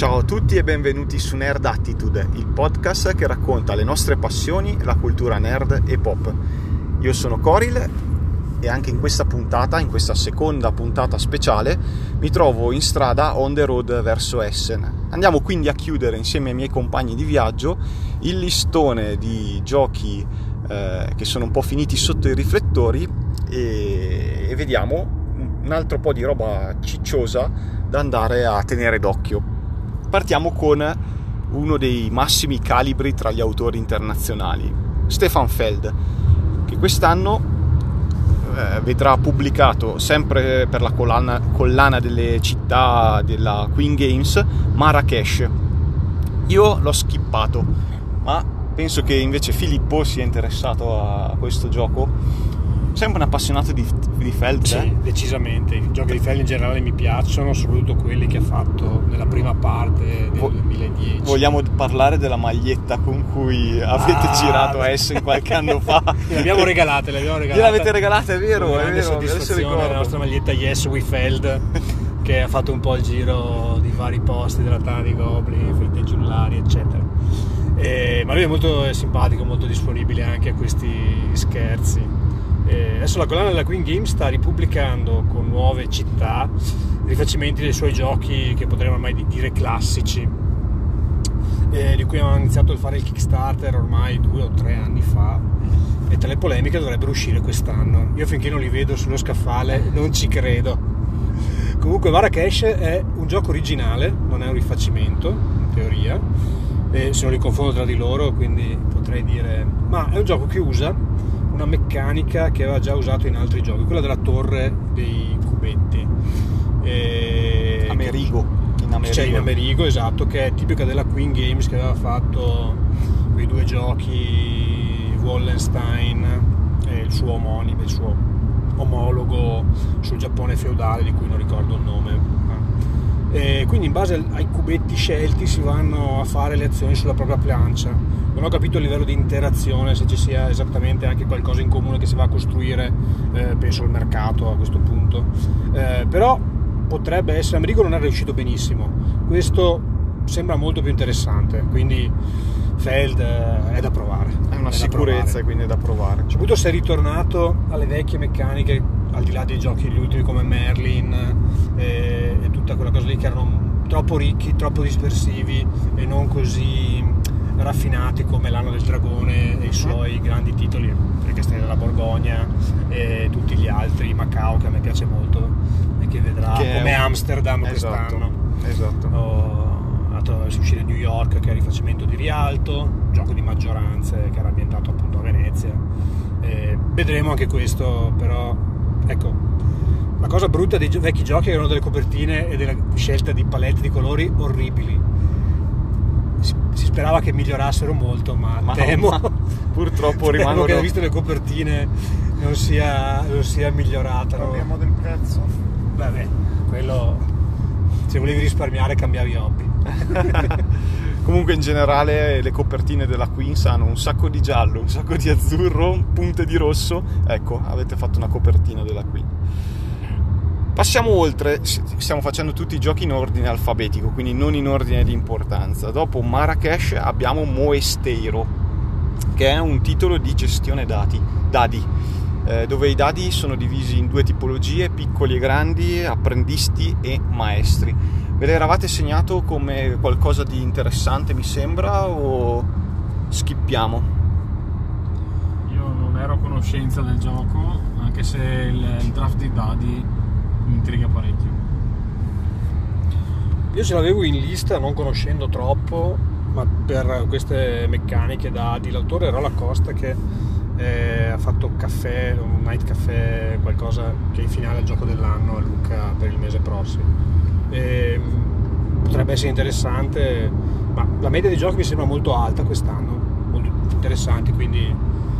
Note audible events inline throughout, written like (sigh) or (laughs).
Ciao a tutti e benvenuti su Nerd Attitude, il podcast che racconta le nostre passioni, la cultura nerd e pop. Io sono Coril e anche in questa puntata, in questa seconda puntata speciale, mi trovo in strada on the road verso Essen. Andiamo quindi a chiudere insieme ai miei compagni di viaggio il listone di giochi eh, che sono un po' finiti sotto i riflettori e, e vediamo un altro po' di roba cicciosa da andare a tenere d'occhio. Partiamo con uno dei massimi calibri tra gli autori internazionali, Stefan Feld, che quest'anno eh, vedrà pubblicato sempre per la collana, collana delle città della Queen Games Marrakesh. Io l'ho skippato, ma penso che invece Filippo sia interessato a questo gioco sempre un appassionato di, di Feld? Sì, eh? decisamente. I giochi di Feld in generale mi piacciono, soprattutto quelli che ha fatto nella prima parte del Vo- 2010. Vogliamo parlare della maglietta con cui avete ah, girato Essen qualche anno fa? (laughs) le abbiamo regalate, le abbiamo regalate. Gliel'avete regalata, è vero, è vero. soddisfazione la nostra maglietta Yes We Feld (laughs) che ha fatto un po' il giro di vari posti della Tana di Goblin, Fritte Giullari, eccetera. E, ma lui è molto simpatico, molto disponibile anche a questi scherzi eh, adesso la collana della Queen Games sta ripubblicando con nuove città rifacimenti dei suoi giochi che potremmo ormai dire classici, eh, di cui abbiamo iniziato a fare il Kickstarter ormai due o tre anni fa e tra le polemiche dovrebbero uscire quest'anno. Io finché non li vedo sullo scaffale non ci credo. Comunque Marrakesh è un gioco originale, non è un rifacimento in teoria, e se non li confondo tra di loro, quindi potrei dire... ma è un gioco che usa una meccanica che aveva già usato in altri giochi, quella della torre dei cubetti. E... Amerigo. In Amerigo. Cioè in Amerigo, esatto, che è tipica della Queen Games che aveva fatto quei due giochi Wallenstein e il suo omonimo, il suo omologo sul Giappone feudale di cui non ricordo il nome. E quindi in base ai cubetti scelti si vanno a fare le azioni sulla propria plancia non ho capito a livello di interazione se ci sia esattamente anche qualcosa in comune che si va a costruire, eh, penso al mercato a questo punto, eh, però potrebbe essere, Amerigo non è riuscito benissimo, questo sembra molto più interessante, quindi Feld eh, è da provare. È una è sicurezza quindi è da provare. Soprattutto se è ritornato alle vecchie meccaniche, al di là dei giochi gli ultimi come Merlin eh, tutta quella cosa lì che erano troppo ricchi, troppo dispersivi e non così raffinati come l'anno del dragone e i suoi grandi titoli perché stai nella Borgogna e tutti gli altri Macao che a me piace molto e che vedrà che come un... Amsterdam esatto, quest'anno. esatto. O, adesso uscire New York che è rifacimento di Rialto gioco di maggioranze che era ambientato appunto a Venezia. E vedremo anche questo però ecco la cosa brutta dei vecchi giochi erano delle copertine e della scelta di palette di colori orribili si sperava che migliorassero molto, ma, ma temo, ma purtroppo (laughs) rimangono... che visto le copertine non sia, non sia migliorata. Parliamo no? del prezzo. Vabbè, quello... Se volevi risparmiare cambiavi hobby. (laughs) Comunque in generale le copertine della Queens hanno un sacco di giallo, un sacco di azzurro, punte di rosso. Ecco, avete fatto una copertina della Queen. Passiamo oltre, stiamo facendo tutti i giochi in ordine alfabetico, quindi non in ordine di importanza. Dopo Marrakesh abbiamo Moesteiro, che è un titolo di gestione dati, dadi, eh, dove i dadi sono divisi in due tipologie, piccoli e grandi, apprendisti e maestri. Ve l'eravate segnato come qualcosa di interessante, mi sembra, o schippiamo? Io non ero a conoscenza del gioco, anche se il, il draft di dadi intriga parecchio. Io ce l'avevo in lista non conoscendo troppo, ma per queste meccaniche da di l'autore era la Costa che eh, ha fatto caffè, un night caffè, qualcosa che è in finale al gioco dell'anno a Lucca per il mese prossimo. E, potrebbe essere interessante, ma la media dei giochi mi sembra molto alta quest'anno, molto interessanti, quindi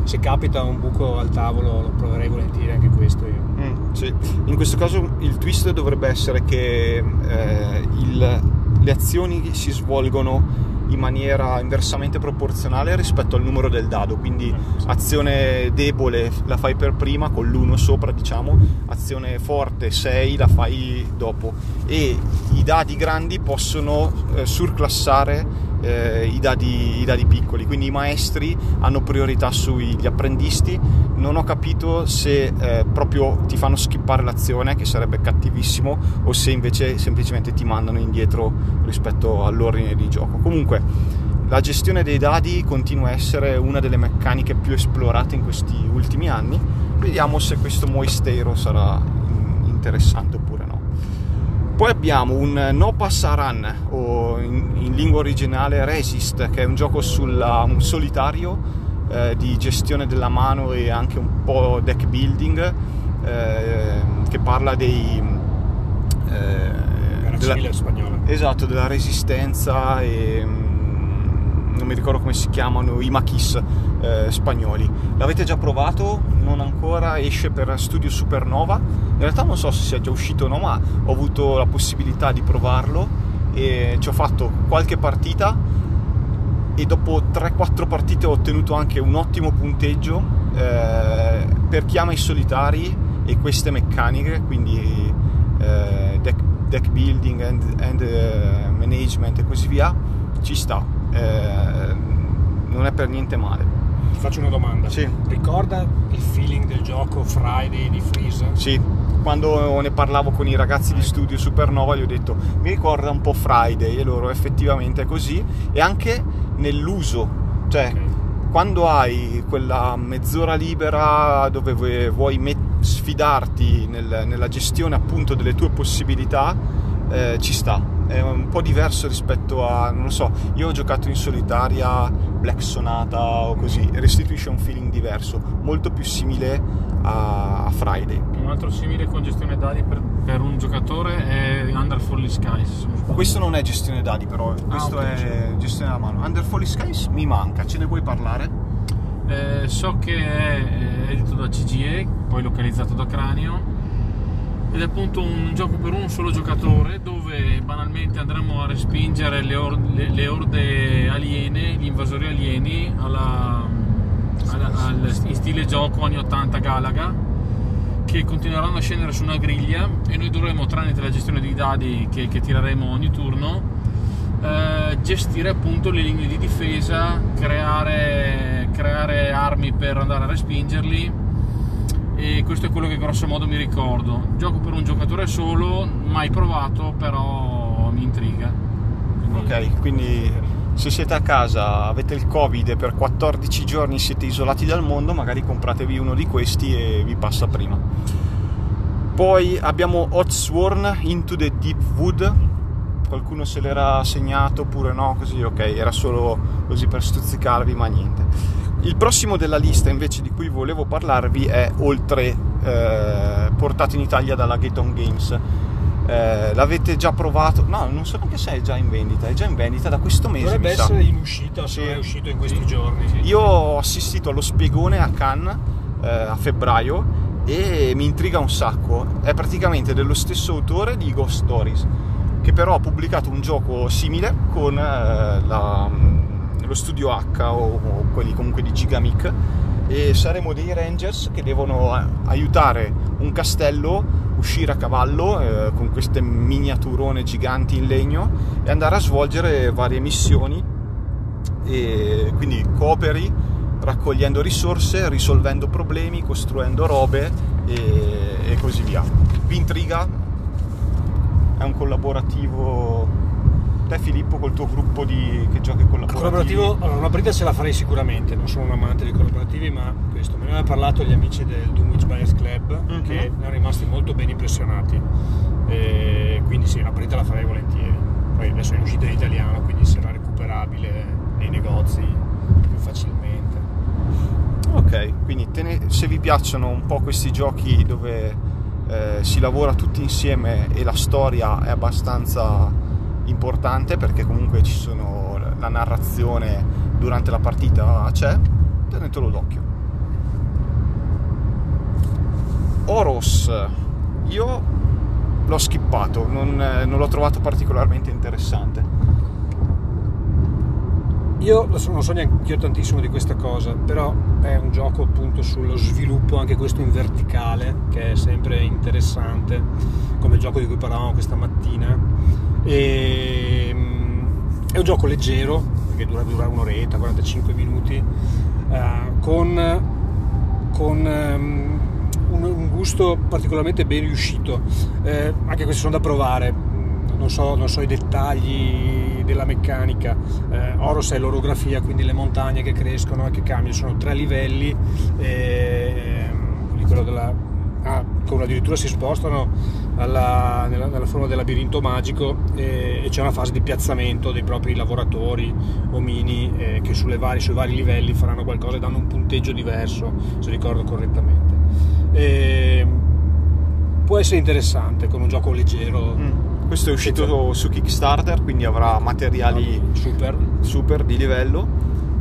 se capita un buco al tavolo lo proverei volentieri anche questo io. Sì. In questo caso il twist dovrebbe essere che eh, il, le azioni si svolgono in maniera inversamente proporzionale rispetto al numero del dado, quindi azione debole la fai per prima con l'1 sopra diciamo, azione forte 6 la fai dopo e i dadi grandi possono eh, surclassare eh, i, dadi, i, dadi, piccoli, quindi i maestri hanno priorità sugli apprendisti. Non ho capito se eh, proprio ti fanno skippare l'azione, che sarebbe cattivissimo, o se invece semplicemente ti mandano indietro rispetto all'ordine di gioco. Comunque, la gestione dei dadi continua a essere una delle meccaniche più esplorate in questi ultimi anni. Vediamo se questo Moistero sarà interessante oppure no. Poi abbiamo un No Passaran, o in, in, lingua originale Resist, che è un gioco un solitario eh, di gestione della mano e anche un po' deck building, eh, che parla dei... Eh, della, spagnola. Esatto, della resistenza e non mi ricordo come si chiamano, i maquis eh, spagnoli. L'avete già provato? Non ancora, esce per Studio Supernova. In realtà non so se sia già uscito o no, ma ho avuto la possibilità di provarlo e ci ho fatto qualche partita e dopo 3-4 partite ho ottenuto anche un ottimo punteggio eh, per chi ama i solitari e queste meccaniche, quindi eh, deck, deck, building and, and uh, management e così via, ci sta, eh, non è per niente male. Ti faccio una domanda. Sì. Ricorda il feeling del gioco Friday di Freeze? Sì, quando ne parlavo con i ragazzi di studio Supernova gli ho detto mi ricorda un po' Friday e loro effettivamente è così e anche nell'uso, cioè okay. quando hai quella mezz'ora libera dove vuoi met- sfidarti nel, nella gestione appunto delle tue possibilità, eh, ci sta è un po' diverso rispetto a, non lo so, io ho giocato in solitaria Black Sonata o così, restituisce un feeling diverso, molto più simile a, a Friday. Un altro simile con gestione dadi per, per un giocatore è Under Falling Skies. questo non è gestione dadi però, questo ah, okay, è gestione della mano. Under Falling Skies mi manca, ce ne vuoi parlare? Eh, so che è edito da CGE, poi localizzato da Cranio ed è appunto un gioco per un solo giocatore dove banalmente andremo a respingere le, or- le, le orde aliene, gli invasori alieni alla, alla, al, in stile gioco anni 80 Galaga che continueranno a scendere su una griglia e noi dovremo tramite la gestione dei dadi che, che tireremo ogni turno eh, gestire appunto le linee di difesa, creare, creare armi per andare a respingerli e questo è quello che grosso modo mi ricordo. Gioco per un giocatore solo, mai provato, però mi intriga. Quindi... Ok, quindi se siete a casa, avete il Covid e per 14 giorni siete isolati dal mondo, magari compratevi uno di questi e vi passa prima. Poi abbiamo Hot Sworn Into the Deep Wood. Qualcuno se l'era segnato oppure no, così ok, era solo così per stuzzicarvi, ma niente. Il prossimo della lista invece di cui volevo parlarvi è Oltre, eh, portato in Italia dalla Gaton Games. Eh, l'avete già provato? No, non so neanche se è già in vendita, è già in vendita da questo mese. Dovrebbe essere in uscita, se sì. è uscito in questi sì. giorni. Sì. Io ho assistito allo spiegone a Cannes eh, a febbraio e mi intriga un sacco. È praticamente dello stesso autore di Ghost Stories, che però ha pubblicato un gioco simile con eh, la lo studio H o, o quelli comunque di Gigamic e saremo dei rangers che devono eh, aiutare un castello uscire a cavallo eh, con queste miniaturone giganti in legno e andare a svolgere varie missioni e quindi cooperi raccogliendo risorse, risolvendo problemi, costruendo robe e, e così via. Vi intriga? È un collaborativo te Filippo col tuo gruppo di, che giochi collaborativi? Collaborativo, allora una partita ce la farei sicuramente, non sono un amante dei collaborativi, ma questo, me ne hanno parlato gli amici del Dunwich Bias Club uh-huh. che ne sono rimasti molto ben impressionati, e quindi sì, una partita la farei volentieri, poi adesso è in uscita in italiano, quindi sarà recuperabile nei negozi più facilmente. Ok, quindi ne, se vi piacciono un po' questi giochi dove eh, si lavora tutti insieme e la storia è abbastanza importante perché comunque ci sono la narrazione durante la partita c'è, tenetelo d'occhio. Oros, io l'ho skippato, non, non l'ho trovato particolarmente interessante. io non so neanche io tantissimo di questa cosa, però è un gioco appunto sullo sviluppo, anche questo in verticale, che è sempre interessante, come il gioco di cui parlavamo questa mattina. E, mm, è un gioco leggero, che dura, dura un'oretta, 45 minuti, eh, con, con um, un, un, gusto particolarmente ben riuscito. Eh, anche questi sono da provare, non so, non so i dettagli della meccanica. Eh, Oros è l'orografia, quindi le montagne che crescono e che cambiano, sono tre livelli, eh, quello della, ah, con addirittura si spostano alla, nella, nella, forma del labirinto magico e, e, c'è una fase di piazzamento dei propri lavoratori omini eh, che vari, sui vari livelli faranno qualcosa e danno un punteggio diverso, se ricordo correttamente. E, può essere interessante con un gioco leggero. Mm questo è uscito su Kickstarter, quindi avrà materiali super, super di livello.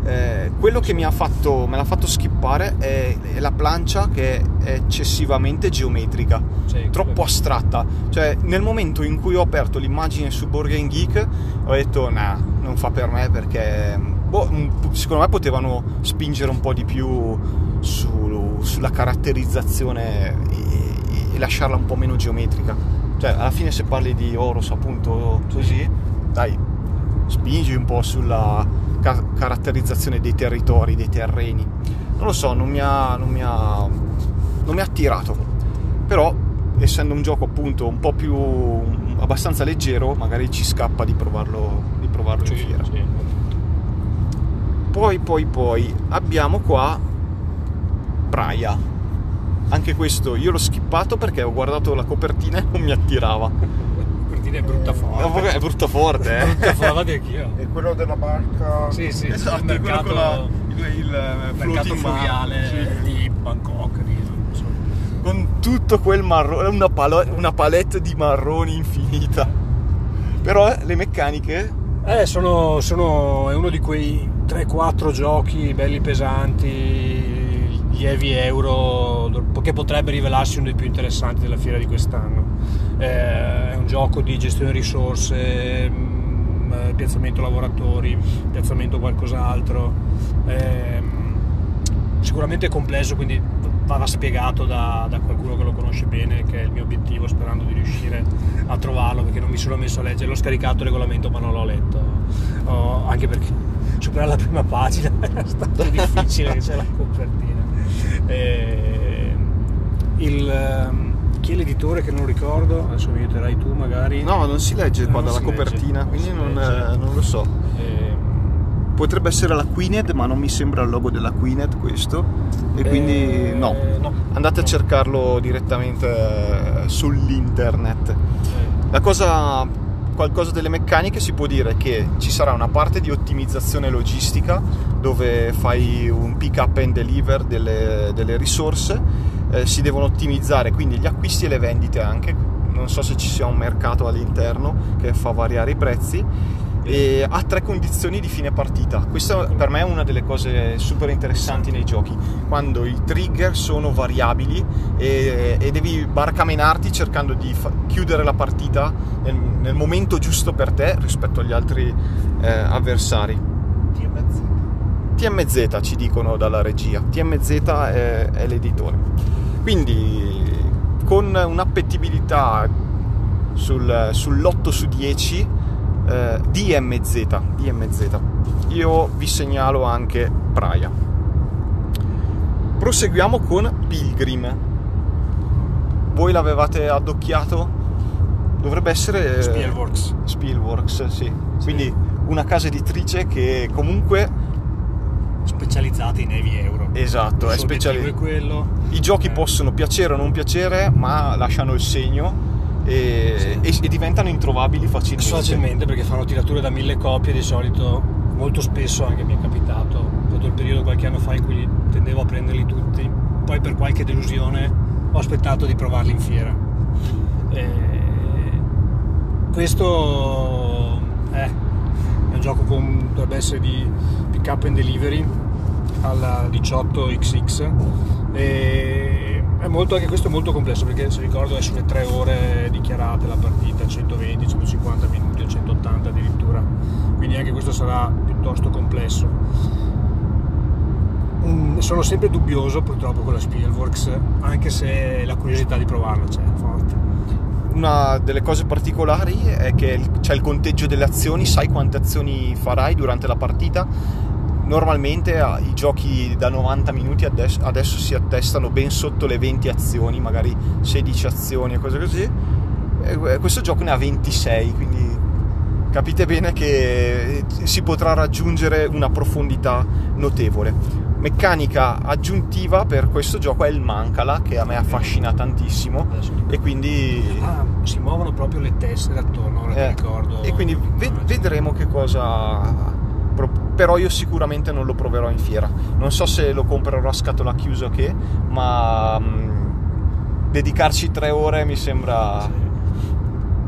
Eh, quello che mi ha fatto, me l'ha fatto skippare è, è, la plancia che è eccessivamente geometrica, sì, troppo astratta. Cioè, nel momento in cui ho aperto l'immagine su Game Geek, ho detto: nah, non fa per me perché boh, secondo me potevano spingere un po' di più su, sulla caratterizzazione e, e lasciarla un po' meno geometrica cioè alla fine se parli di Oros appunto così, dai, spingi un po' sulla ca- caratterizzazione dei territori, dei terreni. Non lo so, non mi ha, non mi ha, non mi ha attirato. Però essendo un gioco appunto un po' più abbastanza leggero, magari ci scappa di provarlo, di provarlo sì, in fiera. Sì. Poi, poi, poi abbiamo qua Praia anche questo io l'ho skippato perché ho guardato la copertina e non mi attirava. Copertina è brutta forte. È brutta forte, eh. brutta forte anch'io. È quello della barca. Sì, sì, esatto, il mercato, quello con la, il, il, il mercato fluviale sì. di Bangkok. Di, con tutto quel marrone, una, palo, una palette di marroni infinita. Però eh, le meccaniche eh, sono, sono, è uno di quei 3-4 giochi belli pesanti lievi euro che potrebbe rivelarsi uno dei più interessanti della fiera di quest'anno. Eh, è un gioco di gestione risorse, mm, eh, piazzamento lavoratori, piazzamento qualcos'altro. Eh, sicuramente è complesso, quindi va spiegato da, da, qualcuno che lo conosce bene, che è il mio obiettivo, sperando di riuscire a trovarlo, perché non mi sono messo a leggere. L'ho scaricato il regolamento, ma non l'ho letto, oh, anche perché superare la prima pagina (laughs) era stato difficile, c'è la copertina. Eh, il, ehm, chi è l'editore che non ricordo, adesso mi aiuterai tu magari. No, non si legge qua dalla copertina, legge, quindi non, non, non, lo so. Eh, Potrebbe essere la Queened, ma non mi sembra il logo della Queened questo. E quindi eh, no. no. andate a cercarlo direttamente eh, sull'internet. La cosa qualcosa delle meccaniche si può dire che ci sarà una parte di ottimizzazione logistica dove fai un pick up and deliver delle, delle risorse, eh, si devono ottimizzare quindi gli acquisti e le vendite anche, non so se ci sia un mercato all'interno che fa variare i prezzi e ha tre condizioni di fine partita. Questa per me è una delle cose super interessanti nei giochi, quando i trigger sono variabili e, e devi barcamenarti cercando di fa- chiudere la partita nel, nel, momento giusto per te rispetto agli altri eh, avversari. TMZ. TMZ ci dicono dalla regia, TMZ è, è l'editore. Quindi con un'appetibilità sul, sull'8 su 10 eh, DMZ, DMZ. Io vi segnalo anche Praia. Proseguiamo con Pilgrim. Voi l'avevate addocchiato? Dovrebbe essere eh, Spielworks. Spielworks, sì. sì. Quindi una casa editrice che comunque specializzata in heavy euro. Esatto, è specializzata. I giochi eh. possono piacere o non piacere, ma lasciano il segno e, sì. e, e diventano introvabili facilmente. Facilmente perché fanno tirature da mille copie di solito, molto spesso anche mi è capitato, tutto il periodo qualche anno fa in cui tendevo a prenderli tutti, poi per qualche delusione ho aspettato di provarli in fiera. E questo è un gioco con dovrebbe essere di pick up and delivery alla 18XX e molto, anche questo è molto complesso perché se ricordo è sulle tre ore dichiarate la partita, 120, 150 minuti o 180 addirittura, quindi anche questo sarà piuttosto complesso. Mm, sono sempre dubbioso purtroppo con la Spielworks, anche se la curiosità di provarla c'è forte. Una delle cose particolari è che c'è il conteggio delle azioni, sai quante azioni farai durante la partita. Normalmente ah, i giochi da 90 minuti adesso, adesso si attestano ben sotto le 20 azioni, magari 16 azioni e cose così. E eh, questo gioco ne ha 26, quindi capite bene che si potrà raggiungere una profondità notevole. Meccanica aggiuntiva per questo gioco è il Mancala, che a me affascina tantissimo e quindi Ah, si muovono proprio le tessere attorno, ora eh, ricordo. e quindi ve- Immagino. vedremo che cosa però io sicuramente non lo proverò in fiera non so se lo comprerò a scatola chiusa o che ma mm, dedicarci tre ore mi sembra Sì.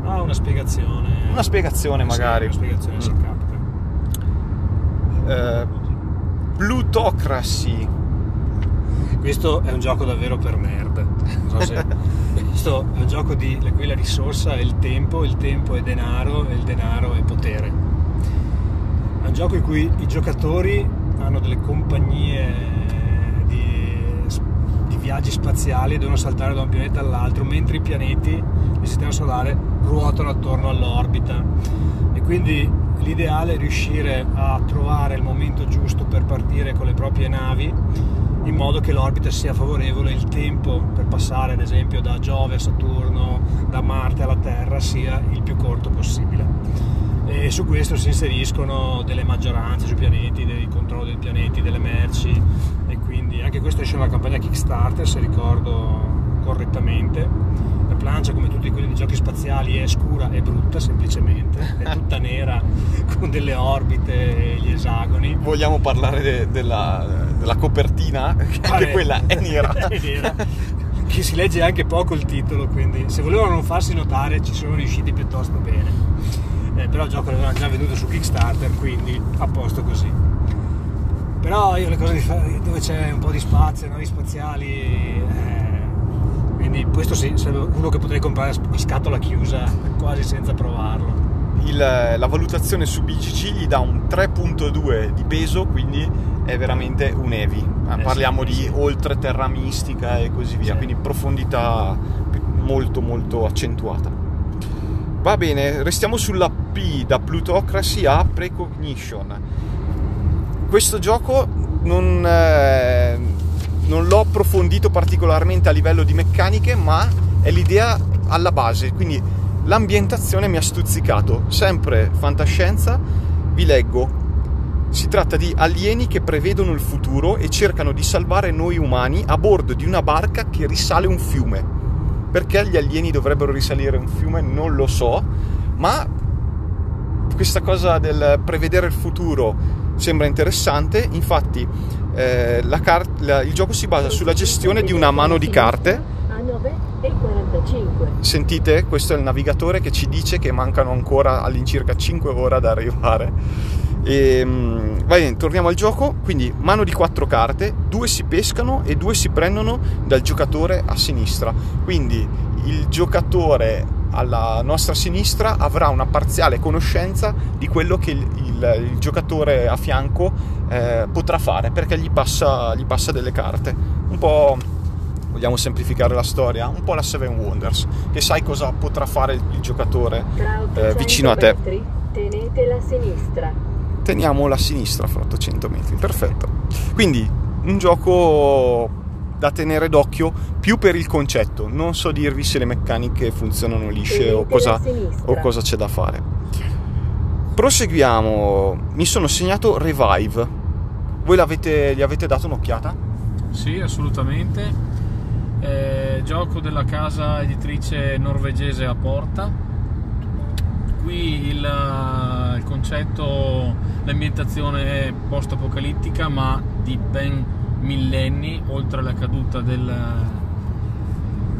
Ah, una spiegazione. una spiegazione Sì, magari una spiegazione si Mm. capita. Eh, Plutocracy Questo è un gioco davvero per nerd. Non so se- (laughs) Questo è un gioco di cui la risorsa è il tempo, il tempo è denaro e il denaro è potere. È un gioco in cui i giocatori hanno delle compagnie di, di viaggi spaziali e devono saltare da un pianeta all'altro, mentre i pianeti del sistema solare ruotano attorno all'orbita. E quindi l'ideale è riuscire a trovare il momento giusto per partire con le proprie navi in modo che l'orbita sia favorevole il tempo per passare ad esempio da Giove a Saturno, da Marte alla Terra sia il più corto possibile. E su questo si inseriscono delle maggioranze sui pianeti, del controllo dei pianeti, delle merci e quindi anche questo esce nella campagna Kickstarter se ricordo correttamente. La plancia come tutti quelli dei giochi spaziali è scura e brutta semplicemente, è tutta (laughs) nera con delle orbite e gli esagoni. vogliamo parlare de- della, della copertina che (laughs) anche Vabbè. quella è nera (laughs) È nera. Che si legge anche poco il titolo, quindi se volevano non farsi notare ci sono riusciti piuttosto bene. Eh, però il gioco l'avevano già venduto su Kickstarter, quindi a posto così. Però io le cose di dove c'è un po' di spazio, navi spaziali, eh, quindi questo sì, sarebbe uno che potrei comprare a scatola chiusa quasi senza provarlo. Il- la valutazione su BGG gli dà un 3.2 di peso, quindi è veramente un heavy. Eh, Eh, Parliamo sì, di sì. oltre terra mistica e così via, Sì. quindi profondità molto molto accentuata. Va bene, restiamo sulla P da Plutocracy a Precognition. Questo gioco non, eh, non l'ho approfondito particolarmente a livello di meccaniche, ma è l'idea alla base, quindi l'ambientazione mi ha stuzzicato. Sempre fantascienza, vi leggo. Si tratta di alieni che prevedono il futuro e cercano di salvare noi umani a bordo di una barca che risale un fiume. Perché gli alieni dovrebbero risalire un fiume non lo so, ma questa cosa del prevedere il futuro sembra interessante. Infatti, eh, la car- la- il gioco si basa sulla gestione di una mano di carte. A 9 45. Sentite, questo è il navigatore che ci dice che mancano ancora all'incirca 5 ore ad arrivare. E, mm, va bene, torniamo al gioco. Quindi, mano di quattro carte, due si pescano e due si prendono dal giocatore a sinistra. Quindi, il giocatore alla nostra sinistra avrà una parziale conoscenza di quello che il, il- il giocatore a fianco eh, potrà fare perché gli passa, gli passa delle carte. Un po' vogliamo semplificare la storia, un po' la Seven Wonders, che sai cosa potrà fare il, il giocatore eh, 800 vicino a te. metri, tenete la sinistra. Teniamo la sinistra fra 800 metri, perfetto. Quindi un gioco da tenere d'occhio più per il concetto, non so dirvi se le meccaniche funzionano lisce o cosa, o cosa c'è da fare. Proseguiamo, mi sono segnato Revive. Voi l'avete, gli avete dato un'occhiata? Sì, assolutamente. Eh, gioco della casa editrice norvegese a Porta. Qui il, eh, il concetto, l'ambientazione post-apocalittica, ma di ben millenni, oltre la caduta del,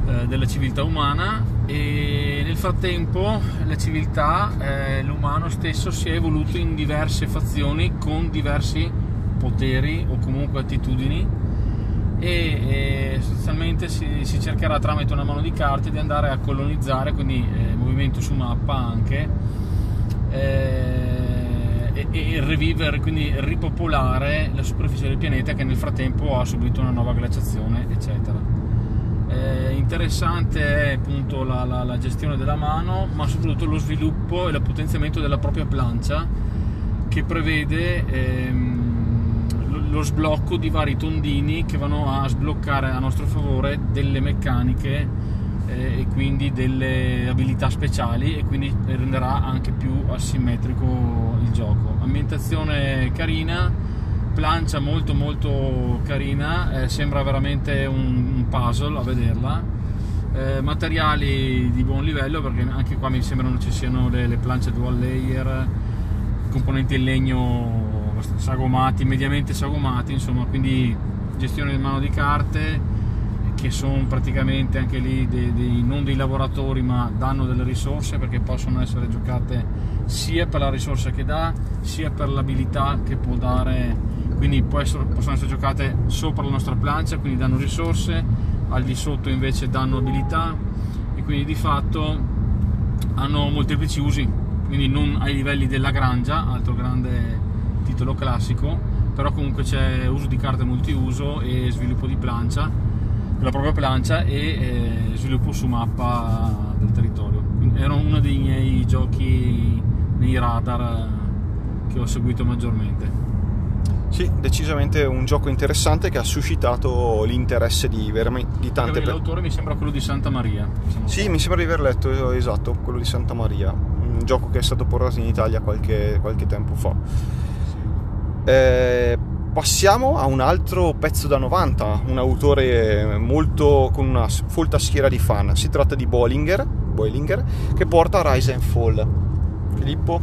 eh, della civiltà umana. E nel frattempo la civiltà, eh, l'umano stesso si è evoluto in diverse fazioni con diversi poteri o comunque attitudini e, e sostanzialmente si, si cercherà tramite una mano di carte di andare a colonizzare, quindi eh, movimento su mappa anche, eh, e revivere, quindi ripopolare la superficie del pianeta che nel frattempo ha subito una nuova glaciazione, eccetera. Eh, interessante è appunto la, la- la gestione della mano, ma soprattutto lo sviluppo e il potenziamento della propria plancia che prevede ehm, lo- lo sblocco di vari tondini che vanno a sbloccare a nostro favore delle meccaniche eh, e quindi delle abilità speciali e quindi renderà anche più asimmetrico il gioco. Ambientazione carina, plancia molto molto carina, eh, sembra veramente un, un puzzle a vederla. Eh, materiali di buon livello perché anche qua mi sembrano ci siano le, le planche dual layer, componenti in legno sagomati, mediamente sagomati, insomma, quindi gestione in mano di carte che sono praticamente anche lì dei, dei- non dei lavoratori ma danno delle risorse perché possono essere giocate sia per la risorsa che dà sia per l'abilità che può dare. Quindi può essere- possono essere giocate sopra la nostra plancia quindi danno risorse al di sotto invece danno abilità e quindi di fatto hanno molteplici usi quindi non ai livelli della Grangia altro grande titolo classico però comunque c'è uso di carte multiuso e sviluppo di plancia della propria plancia e eh, sviluppo su mappa del territorio. Quindi era uno dei miei giochi nei radar eh, che ho seguito maggiormente. Sì, decisamente un gioco interessante che ha suscitato l'interesse di, veramente- di tante persone. l'autore mi sembra quello di Santa Maria. non Sì, sbaglio. mi sembra di aver letto esatto, quello di Santa Maria, un gioco che è stato portato in Italia qualche, qualche tempo fa. Eh, passiamo a un altro pezzo da 90, un autore molto con una folta schiera di fan. Si tratta di Bollinger, Bollinger che porta Rise and Fall. Filippo?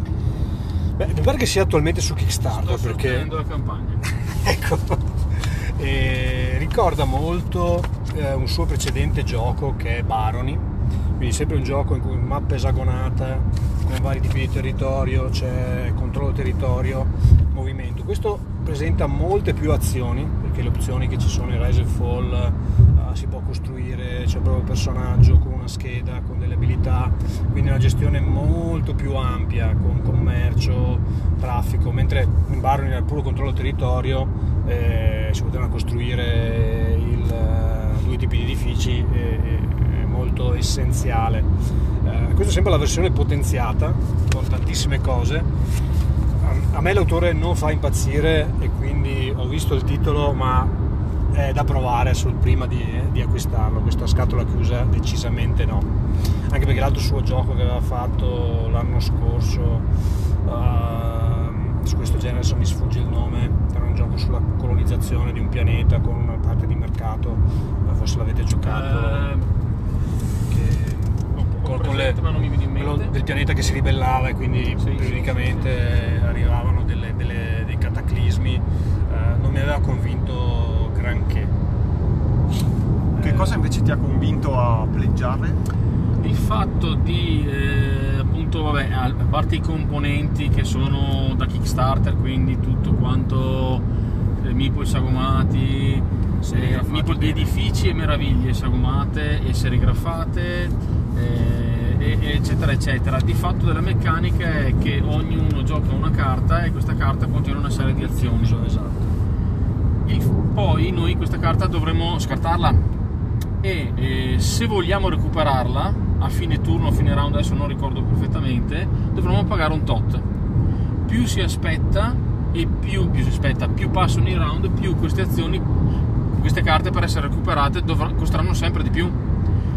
Beh, mi pare che sia attualmente su Sto Kickstarter perché sostenendo la campagna. (laughs) ecco, e ricorda molto eh, un suo precedente gioco che è Barony, quindi sempre un gioco in cui mappa esagonata con vari tipi di territorio, c'è controllo territorio, movimento. Questo presenta molte più azioni perché le opzioni che ci sono in Rise and Fall eh, si può costruire, c'è proprio il personaggio con una scheda, con delle abilità, quindi una gestione molto più ampia con commercio, traffico, mentre in Barony era puro controllo territorio, eh, si potevano costruire il, eh, due tipi di edifici, eh, è molto essenziale. Eh, questa è sempre la versione potenziata con tantissime cose. A- me l'autore non fa impazzire e quindi ho visto il titolo, ma è da provare sul prima di, di acquistarlo. Questa scatola chiusa decisamente no. Anche perché l'altro suo gioco che aveva fatto l'anno scorso, ehm, su questo genere adesso mi sfugge il nome, era un gioco sulla colonizzazione di un pianeta con una parte di mercato, forse l'avete giocato. Che- presente, mi viene in quello mente. del pianeta che si ribellava e quindi Sì, periodicamente arrivavano delle- delle- dei cataclismi, eh, non mi aveva convinto granché. Che Eh, cosa invece ti ha convinto a pleggiare? il fatto di eh, appunto vabbè a parte i componenti che sono da Kickstarter quindi tutto quanto eh, meeple sagomati eh, Serigrafati meeple di bene. edifici e meraviglie sagomate e serigrafate eh, e- eccetera eccetera di fatto della meccanica è che ognuno gioca una carta e questa carta contiene una serie di azioni esatto. il- poi noi questa carta dovremo scartarla e eh, se vogliamo recuperarla a fine turno, a fine round, adesso non ricordo perfettamente, dovremo pagare un tot. Più si aspetta e più, più si aspetta, più passano i round, più queste azioni, queste carte per essere recuperate dovra- costeranno sempre di più.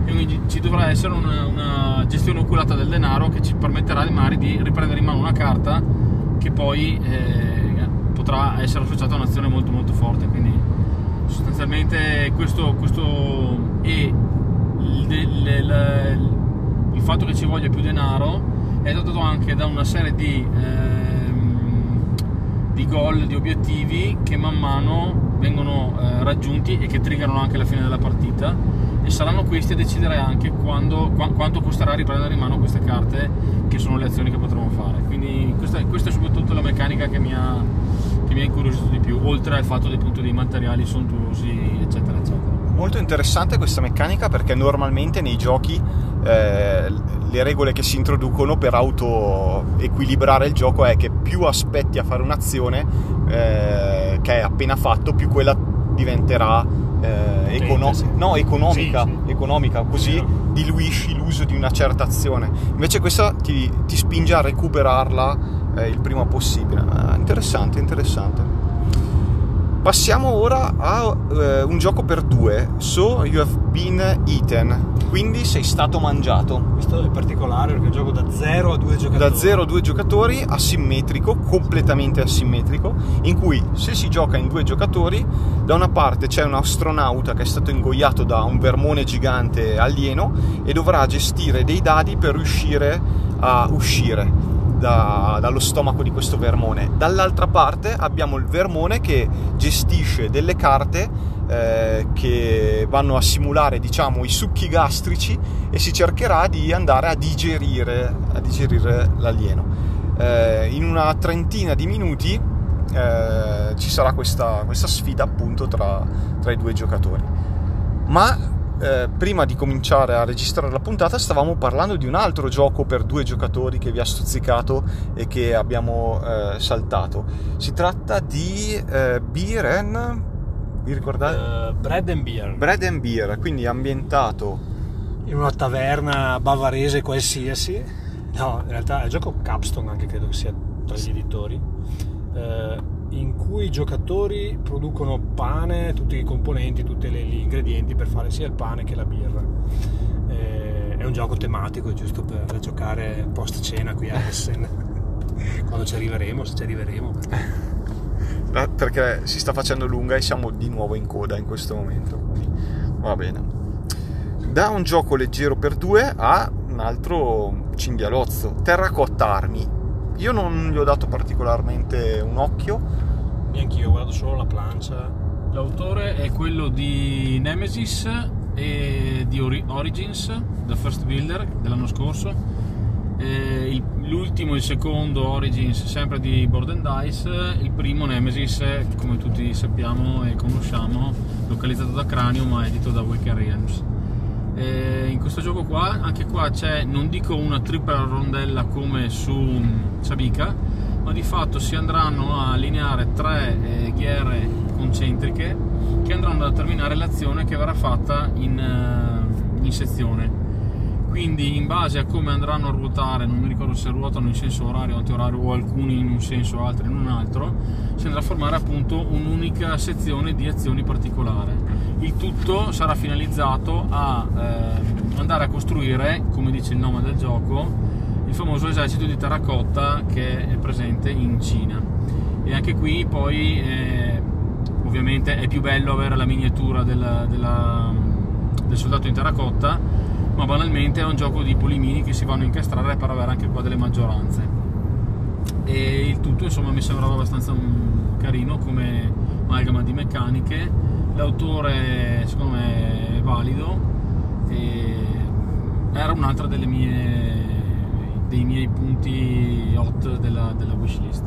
Quindi ci dovrà essere una, una gestione oculata del denaro che ci permetterà magari di riprendere in mano una carta che poi eh, potrà essere associata a un'azione molto molto forte. Quindi sostanzialmente questo, questo e il, il- il- il fatto che ci voglia più denaro è dato anche da una serie di, ehm, di goal, di obiettivi che man mano vengono eh, raggiunti e che triggerano anche la fine della partita e saranno questi a decidere anche quando, qua- quanto costerà riprendere in mano queste carte che sono le azioni che potremo fare. Quindi questa, questa è soprattutto la meccanica che mi ha, che mi ha incuriosito di più oltre al fatto appunto, dei materiali sontuosi eccetera eccetera. Molto interessante questa meccanica perché normalmente nei giochi eh, le regole che si introducono per auto-equilibrare il gioco è che più aspetti a fare un'azione eh, che è appena fatto, più quella diventerà eh, econo- sì. no, economica, Sì, sì. economica, così Vero. diluisci l'uso di una certa azione. Invece questa ti, ti spinge a recuperarla eh, il prima possibile. Ah, interessante, interessante. Passiamo ora a eh, un gioco per due. So you have been eaten. Quindi sei stato mangiato. Questo è particolare perché è un gioco da 0 a 2 giocatori. Da 0 a 2 giocatori, asimmetrico, completamente asimmetrico, in cui se si gioca in due giocatori, da una parte c'è un astronauta che è stato ingoiato da un vermone gigante alieno e dovrà gestire dei dadi per riuscire a uscire da- dallo stomaco di questo vermone. Dall'altra parte abbiamo il vermone che gestisce delle carte eh, che vanno a simulare diciamo i succhi gastrici e si cercherà di andare a digerire, a digerire l'alieno. Eh, in una trentina di minuti eh, ci sarà questa, questa sfida appunto tra, tra i due giocatori. Ma eh, prima di cominciare a registrare la puntata stavamo parlando di un altro gioco per due giocatori che vi ha stuzzicato e che abbiamo eh, saltato. Si tratta di eh, Beer and... Vi ricordate? Eh, bread and beer. Bread and Beer, quindi ambientato in una taverna bavarese qualsiasi. No, in realtà è il gioco Capstone, anche credo che sia tra gli editori, eh, in cui i giocatori producono pane, tutti i componenti, tutti gli ingredienti per fare sia il pane che la birra. Eh, è un gioco tematico, giusto per giocare post cena qui a Essen, (laughs) quando ci arriveremo, se ci arriveremo. Eh, (laughs) perché si sta facendo lunga e siamo di nuovo in coda in questo momento. quindi Va bene. Da un gioco leggero per due a un altro cinghialozzo, Terracotta Army. Io non gli ho dato particolarmente un occhio. Neanch'io, ho guardato solo la plancia. L'autore è quello di Nemesis e di Ori- Origins, The First Builder dell'anno scorso. Eh, il- l'ultimo e il secondo Origins sempre di Board and Dice, il primo Nemesis, come tutti sappiamo e conosciamo, localizzato da Cranium ma edito da Waker Realms. Eh, in questo gioco qua, anche qua c'è, non dico una tripla rondella come su mm, Sabica, ma di fatto si andranno a allineare tre eh, ghiere concentriche che andranno a determinare l'azione che verrà fatta in, eh, in sezione. Quindi in base a come andranno a ruotare, non mi ricordo se ruotano in senso orario o antiorario o alcuni in un senso, altri in un altro, si andrà a formare appunto un'unica sezione di azioni particolare. Il tutto sarà finalizzato a eh, andare a costruire, come dice il nome del gioco, il famoso esercito di terracotta che è presente in Cina. E anche qui poi eh, ovviamente è più bello avere la miniatura della- della- del soldato in terracotta, ma banalmente è un gioco di polimini che si vanno a incastrare per avere anche qua delle maggioranze. E il tutto insomma mi sembrava abbastanza mm, carino come amalgama di meccaniche. L'autore secondo me è valido e era un'altra delle mie, dei miei punti hot della, della wishlist.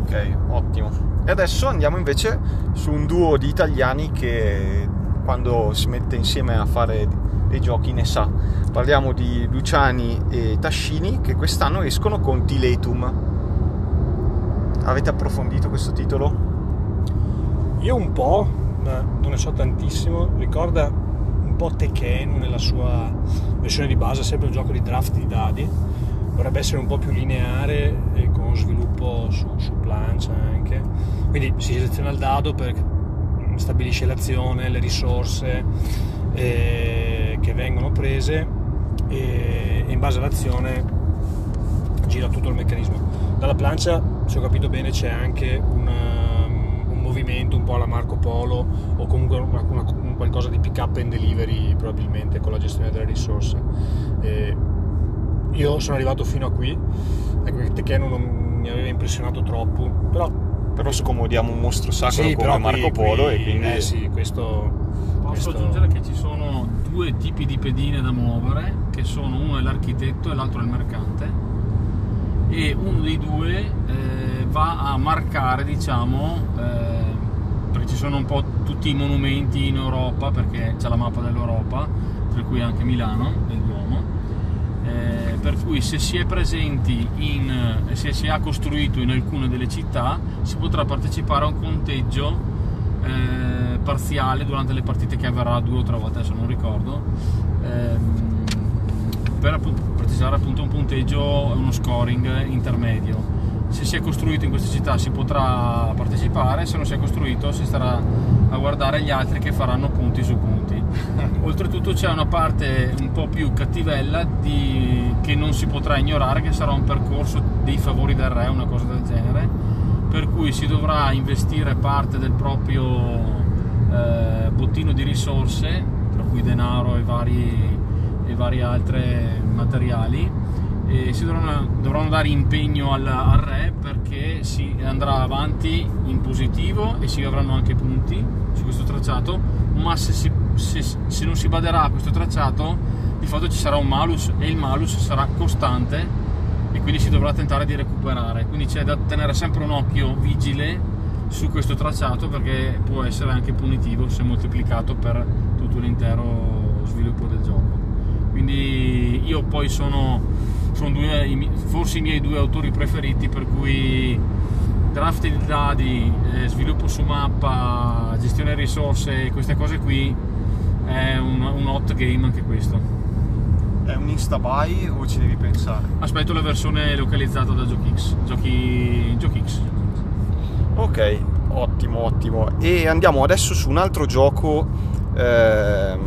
Ok, ottimo. E adesso andiamo invece su un duo di italiani che quando si mette insieme a fare dei giochi ne sa. Parliamo di Luciani e Tascini che quest'anno escono con Tiletum. Avete approfondito questo titolo? Io un po', ma non ne so tantissimo, ricorda un po' Tekken nella sua versione di base, sempre un gioco di draft di dadi, dovrebbe essere un po' più lineare e con sviluppo su, su plancia anche, quindi si seleziona il dado per stabilisce l'azione, le risorse eh, che vengono prese e in base all'azione gira tutto il meccanismo. Dalla plancia, se ho capito bene, c'è anche una- un movimento un po' alla Marco Polo o comunque una- una- un qualcosa di pick up and delivery probabilmente con la gestione delle risorse. Eh, io sono arrivato fino a qui, ecco che Tekken non mi aveva impressionato troppo, però Però scomodiamo un mostro sacro sì, come Marco qui- Polo qui- e quindi eh sì, questo, Posso questo- aggiungere che ci sono due tipi di pedine da muovere, che sono uno è l'architetto e l'altro è il mercante, e uno dei due eh, va a marcare, diciamo, eh, perché ci sono un po' tutti i monumenti in Europa, perché c'è la mappa dell'Europa, tra cui anche Milano, del Duomo, Eh, per cui se si è presenti in, eh, se si ha costruito in alcune delle città si potrà partecipare a un conteggio eh, parziale durante le partite che avverrà due o tre volte, adesso non ricordo, ehm, per appunto, partecipare appunto un punteggio uno scoring intermedio. Se si è costruito in queste città si potrà partecipare, se non si è costruito si starà a guardare gli altri che faranno punti su punti. (laughs) Oltretutto c'è una parte un po' più cattivella di- che non si potrà ignorare, che sarà un percorso dei favori del re, una cosa del genere, per cui si dovrà investire parte del proprio eh, bottino di risorse, tra cui denaro e vari, e vari altri materiali, e si dovranno, dovranno dare impegno al, al re perché si andrà avanti in positivo e si avranno anche punti su questo tracciato, ma se, si- se- se non si baderà a questo tracciato di fatto ci sarà un malus e il malus sarà costante e quindi si dovrà tentare di recuperare. Quindi c'è da tenere sempre un occhio vigile su questo tracciato perché può essere anche punitivo se moltiplicato per tutto l'intero sviluppo del gioco. Quindi io poi sono, sono due, i forse i miei due autori preferiti per cui draft di dadi, eh, sviluppo su mappa, gestione risorse, queste cose qui è un, un hot game anche questo. È un insta buy o ci devi pensare? Aspetto la versione localizzata da GiochiX. Giochi GiochiX. Ok, ottimo, ottimo. E andiamo adesso su un altro gioco ehm,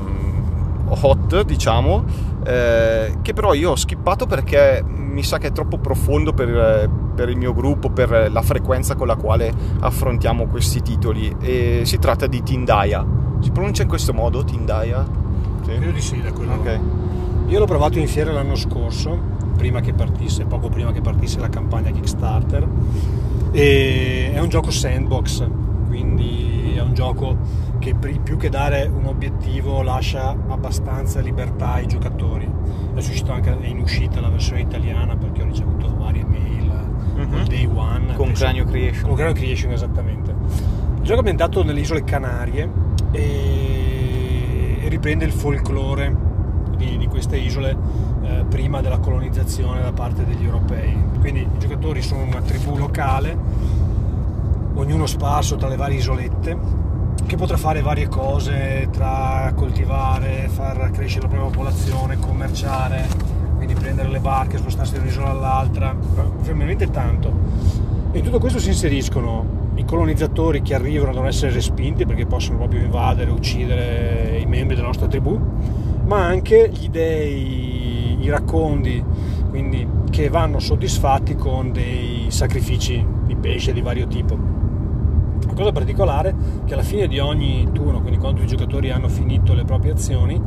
hot, diciamo, eh, che però io ho skippato perché mi sa che è troppo profondo per, per il mio gruppo, per la frequenza con la quale affrontiamo questi titoli. E si tratta di Tindaya. Si pronuncia in questo modo, Tindaya? Credo di sì, da quello. Ok. Io l'ho provato in fiera l'anno scorso, prima che partisse, poco prima che partisse la campagna Kickstarter. E è un gioco sandbox, quindi è un gioco che più che dare un obiettivo lascia abbastanza libertà ai giocatori. Adesso è uscito anche è in uscita la versione italiana perché ho ricevuto varie mail Mhm. col day one. Con Cranio Creation. con Cranio Creation, esattamente. Il gioco è ambientato nelle isole Canarie e riprende il folklore di, di queste isole eh, prima della colonizzazione da parte degli europei. Quindi i giocatori sono una tribù locale, ognuno sparso tra le varie isolette, che potrà fare varie cose tra coltivare, far crescere la propria popolazione, commerciare, quindi prendere le barche, spostarsi da un'isola all'altra, veramente tanto. E in tutto questo si inseriscono i colonizzatori che arrivano non essere respinti perché possono proprio invadere, uccidere i membri della nostra tribù, ma anche gli dei, i raccondi, quindi che vanno soddisfatti con dei sacrifici di pesce di vario tipo. Cosa particolare che alla fine di ogni turno, quindi quando i giocatori hanno finito le proprie azioni,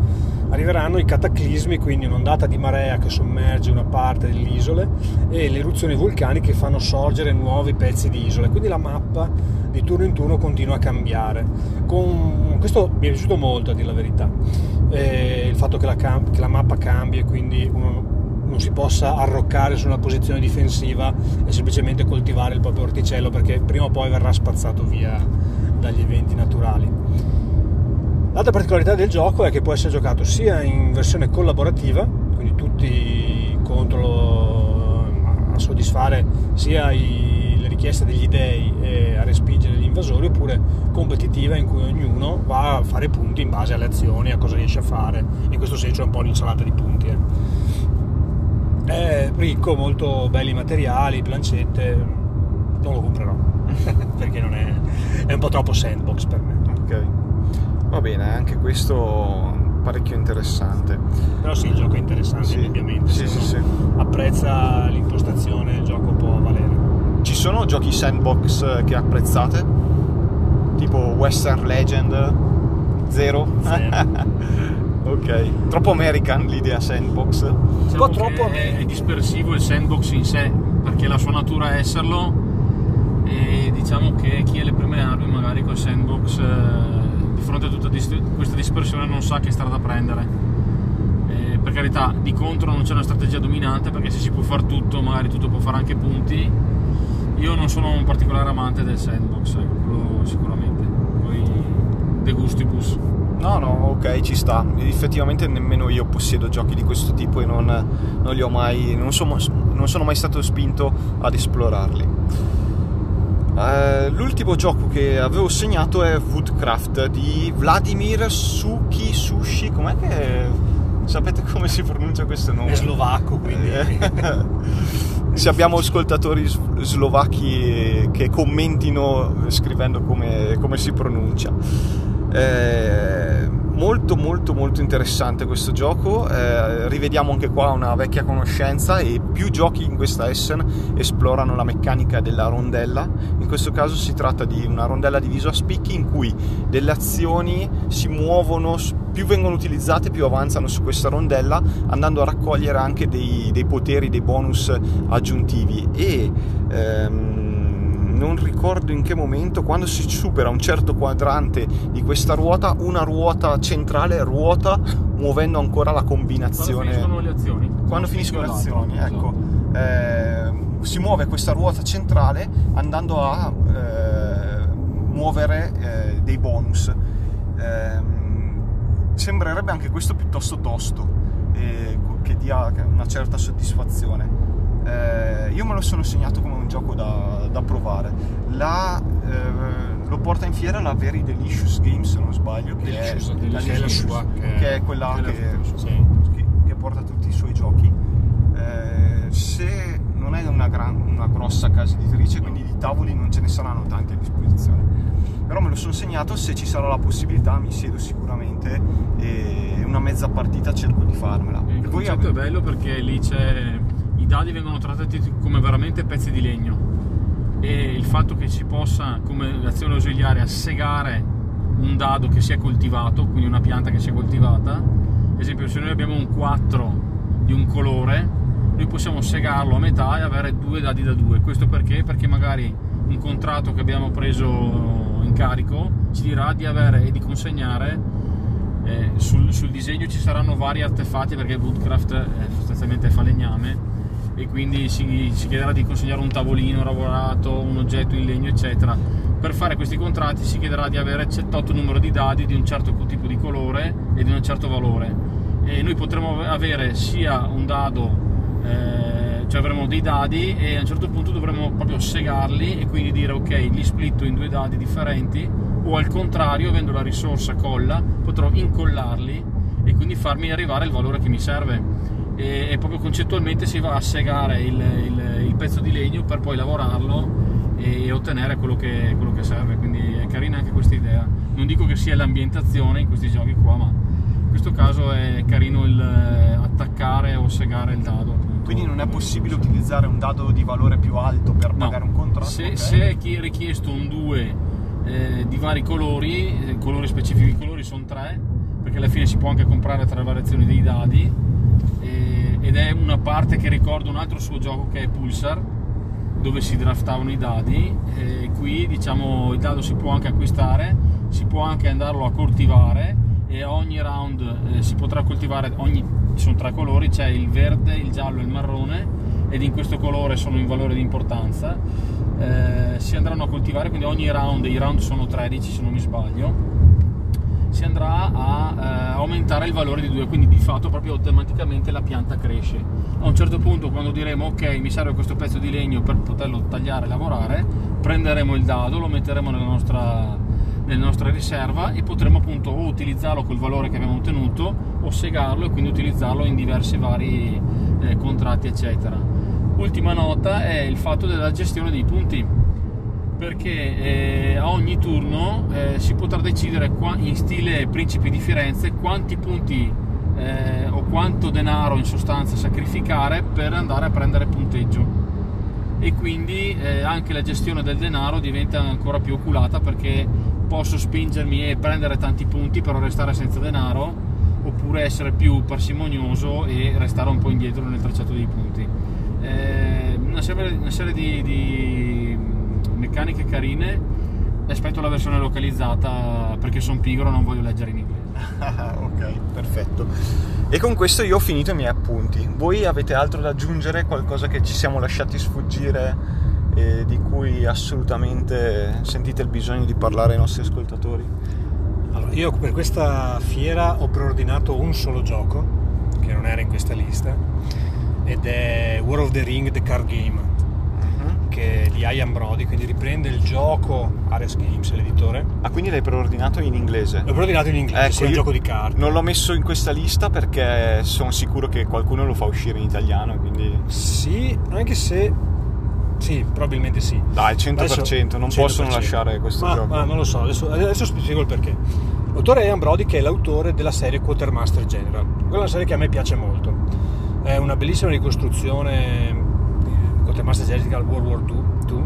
arriveranno i cataclismi, quindi un'ondata di marea che sommerge una parte delle isole e le eruzioni vulcaniche che fanno sorgere nuovi pezzi di isole. Quindi la mappa di turno in turno continua a cambiare. Con... Questo mi è piaciuto molto a dire la verità. Eh, il fatto che la, cam- che la mappa cambia e quindi uno non si possa arroccare su una posizione difensiva e semplicemente coltivare il proprio orticello perché prima o poi verrà spazzato via dagli eventi naturali. L'altra particolarità del gioco è che può essere giocato sia in versione collaborativa, quindi tutti contro a soddisfare sia i- le richieste degli dei e a respingere gli invasori, oppure competitiva in cui ognuno va a fare punti in base alle azioni, a cosa riesce a fare. In questo senso è un po' un'insalata di punti. eh. È ricco, molto belli materiali, plancette, non lo comprerò (laughs) perché non è, è un po' troppo sandbox per me. Ok. Va bene, anche questo parecchio interessante. Però sì, il gioco è interessante, Sì, indubbiamente. sì, sì, uno apprezza l'impostazione, il gioco può valere. Ci sono giochi sandbox che apprezzate? Tipo Western Legend? Zero? Zero. (laughs) ok. Troppo American l'idea sandbox. Diciamo po' troppo è, è dispersivo il sandbox in sé, perché la sua natura è esserlo e diciamo che chi ha le prime armi magari col sandbox eh, di fronte a tutta dis- questa dispersione non sa che strada prendere. Eh, per carità, di contro non c'è una strategia dominante perché se si può fare tutto, magari tutto può fare anche punti. Io non sono un particolare amante del sandbox, ecco, quello sicuramente. Poi de gustibus. No, no, ok, ci sta. Effettivamente nemmeno io possiedo giochi di questo tipo e non, non li ho mai. Non sono, non sono mai stato spinto ad esplorarli. Eh, l'ultimo gioco che avevo segnato è Woodcraft di Vladimir Suki Sushi. Com'è che. Sapete come si pronuncia questo nome? È slovacco, quindi. Eh, (laughs) Se abbiamo ascoltatori slovacchi che commentino scrivendo come, come si pronuncia. Eh, molto molto molto interessante questo gioco, eh, rivediamo anche qua una vecchia conoscenza e più giochi in questa Essen esplorano la meccanica della rondella, in questo caso si tratta di una rondella divisa a spicchi in cui delle azioni si muovono, più vengono utilizzate più avanzano su questa rondella andando a raccogliere anche dei, dei poteri, dei bonus aggiuntivi. E ehm, non ricordo in che momento, quando si supera un certo quadrante di questa ruota, una ruota centrale ruota muovendo ancora la Quando combinazione. finiscono le azioni. Quando finiscono le finisce azioni, l'altro, ecco. Eh, si muove questa ruota centrale andando a eh, muovere eh, dei bonus. Ehm, sembrerebbe anche questo piuttosto tosto e che dia una certa soddisfazione. Eh, io me lo sono segnato come un gioco da, da provare. La, eh, lo porta in fiera la Very Delicious Games, se non sbaglio, che è, Delicious, la che è la sua, che è- che è quella che che, sì. che- che porta tutti i suoi giochi. Eh, se non è una, gran- una grossa casa editrice, quindi di tavoli non ce ne saranno tanti a disposizione. Però me lo sono segnato, se ci sarà la possibilità mi siedo sicuramente e una mezza partita cerco di farmela. Il concetto è bello perché lì c'è dadi vengono trattati come veramente pezzi di legno e il fatto che si possa come azione ausiliare assegare un dado che si è coltivato, quindi una pianta che si è coltivata, ad esempio se noi abbiamo un 4 di un colore, noi possiamo segarlo a metà e avere due dadi da due. Questo perché? Perché magari un contratto che abbiamo preso in carico ci dirà di avere e di consegnare eh, sul, sul disegno ci saranno vari artefatti perché Woodcraft è sostanzialmente falegname e quindi si, si chiederà di consegnare un tavolino lavorato, un oggetto in legno eccetera. Per fare questi contratti si chiederà di avere tot numero di dadi di un certo tipo di colore e di un certo valore e noi potremo avere sia un dado eh, cioè avremo dei dadi e a un certo punto dovremo proprio segarli e quindi dire ok li splitto in due dadi differenti o al contrario avendo la risorsa colla potrò incollarli e quindi farmi arrivare il valore che mi serve e, e proprio concettualmente si va a segare il, il- il pezzo di legno per poi lavorarlo e ottenere quello che, quello che serve quindi è carina anche questa idea non dico che sia l'ambientazione in questi giochi qua ma in questo caso è carino il eh, attaccare o segare il dado appunto. Quindi non è possibile utilizzare un dado di valore più alto per No. pagare un contratto? Se, ok? se è chi- richiesto un 2 di vari colori, eh, colori specifici, i colori sono tre, perché alla fine si può anche comprare tra le variazioni dei dadi, eh, ed è una parte che ricorda un altro suo gioco che è Pulsar, dove si draftavano i dadi. e qui diciamo il dado si può anche acquistare, si può anche andarlo a coltivare e ogni round eh, si potrà coltivare, ogni, sono tre colori, c'è il verde, il giallo e il marrone ed in questo colore sono in valore di importanza. Eh, si andranno a coltivare, quindi ogni round, i round sono 13 se non mi sbaglio, si andrà a eh, aumentare il valore di 2, quindi di fatto proprio automaticamente la pianta cresce. A un certo punto quando diremo ok mi serve questo pezzo di legno per poterlo tagliare e lavorare, prenderemo il dado, lo metteremo nella nostra, nella nostra riserva e potremo appunto o utilizzarlo col valore che abbiamo ottenuto o segarlo e quindi utilizzarlo in diversi vari eh, contratti eccetera. Ultima nota è il fatto della gestione dei punti perché eh, a ogni turno eh, si potrà decidere qua- in stile Principi di Firenze quanti punti eh, o quanto denaro in sostanza sacrificare per andare a prendere punteggio e quindi eh, anche la gestione del denaro diventa ancora più oculata perché posso spingermi e prendere tanti punti però restare senza denaro oppure essere più parsimonioso e restare un po' indietro nel tracciato dei punti. Eh, una serie, una serie di, di meccaniche carine aspetto la versione localizzata perché sono pigro e non voglio leggere in inglese. Ah, (laughs) ok, perfetto. E con questo io ho finito i miei appunti. Voi avete altro da aggiungere? Qualcosa che ci siamo lasciati sfuggire e di cui assolutamente sentite il bisogno di parlare ai nostri ascoltatori? Allora, io per questa fiera ho preordinato un solo gioco, che non era in questa lista, ed è War of the Ring The Card Game, che è di Ian Brody, quindi riprende il gioco Ares Games, l'editore. Ah, quindi l'hai preordinato in inglese? L'ho preordinato in inglese, Ecco, un io gioco di carte. Non l'ho messo in questa lista perché sono sicuro che qualcuno lo fa uscire in italiano, quindi Sì, anche se... Sì, probabilmente sì. dai, 100%, non possono 100%. lasciare questo ma, gioco. ma non lo so, adesso, adesso spiego il perché. L'autore è Ian Brody che è l'autore della serie Quartermaster General. Quella è una serie che a me piace molto. È una bellissima ricostruzione eh, Quartermaster General World War II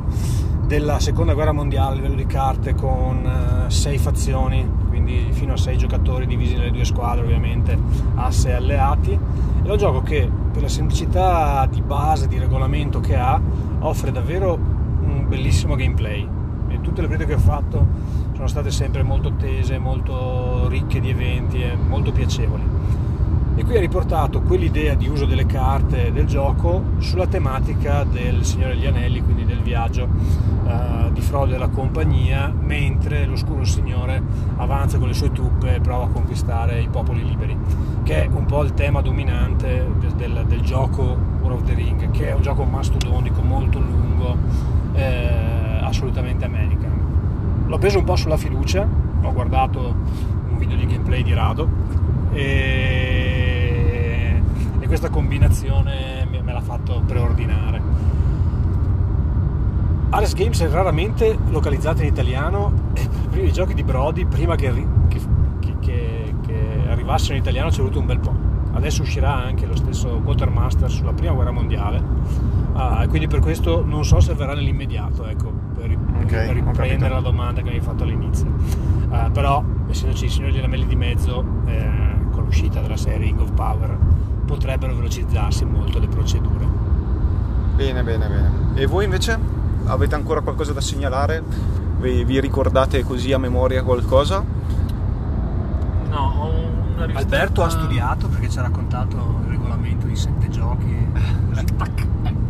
della seconda guerra mondiale a livello di carte con eh, sei fazioni, quindi fino a sei giocatori divisi nelle due squadre ovviamente, asse e alleati. È un gioco che per la semplicità di base, di regolamento che ha, offre davvero un bellissimo gameplay. E tutte le partite che ho fatto sono state sempre molto tese, molto ricche di eventi e molto piacevoli. E qui ha riportato quell'idea di uso delle carte del gioco sulla tematica del Signore degli Anelli, quindi del viaggio eh, di Frodo e della compagnia, mentre l'Oscuro Signore avanza con le sue truppe e prova a conquistare i popoli liberi, che è un po' il tema dominante del, del- del gioco War of the Ring, che è un gioco mastodonico, molto lungo, eh, assolutamente American. L'ho preso un po' sulla fiducia, ho guardato un video di gameplay di Rado e, e questa combinazione me l'ha fatto preordinare. Ares Games è raramente localizzata in italiano e per i giochi di Brody prima che, che- che- che- arrivassero in italiano ci è voluto un bel po'. Adesso uscirà anche lo stesso Quartermaster sulla prima guerra mondiale Ah, quindi per questo non so se verrà nell'immediato, ecco, per, ri- Ok, per riprendere la domanda che mi hai fatto all'inizio. Ah, però, essendoci i signori degli anelli di mezzo, eh, con l'uscita della serie Ring of Power, potrebbero velocizzarsi molto le procedure. Bene, bene, bene. E voi invece avete ancora qualcosa da segnalare? Vi, vi ricordate così a memoria qualcosa? No, ho una rivista- Alberto ha studiato perché ci ha raccontato il regolamento di sette giochi.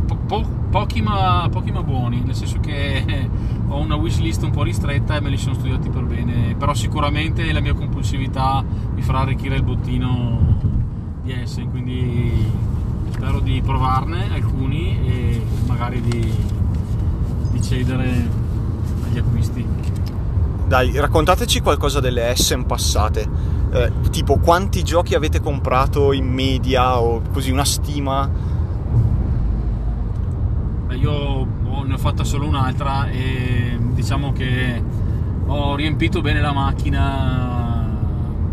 Po- (laughs) po- pochi, ma, pochi ma buoni, nel senso che (laughs) ho una wishlist un po' ristretta e me li sono studiati per bene, però sicuramente la mia compulsività mi farà arricchire il bottino di quindi spero di provarne alcuni e magari di, di cedere agli acquisti. Dai, raccontateci qualcosa delle Essen passate. Eh, tipo quanti giochi avete comprato in media o così una stima? Beh, Io ho- ne ho fatta solo un'altra e diciamo che ho riempito bene la macchina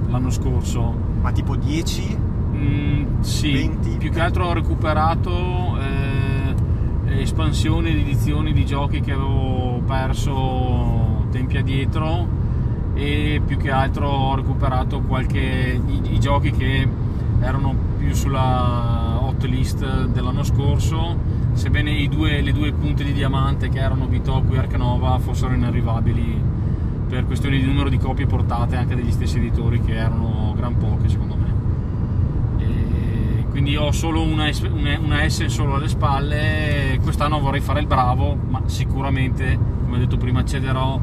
l'anno scorso. Ma tipo 10? Mm, sì, 20? più che altro ho recuperato eh, espansioni ed edizioni di giochi che avevo perso tempi addietro e più che altro ho recuperato qualche i, i giochi che erano più sulla hot list dell'anno scorso sebbene i due- le due punte di diamante che erano Bitoku e Ark Nova fossero inarrivabili per questioni di numero di copie portate anche dagli stessi editori che erano gran poche secondo me quindi ho solo una, una, una S solo alle spalle quest'anno vorrei fare il bravo ma sicuramente come ho detto prima cederò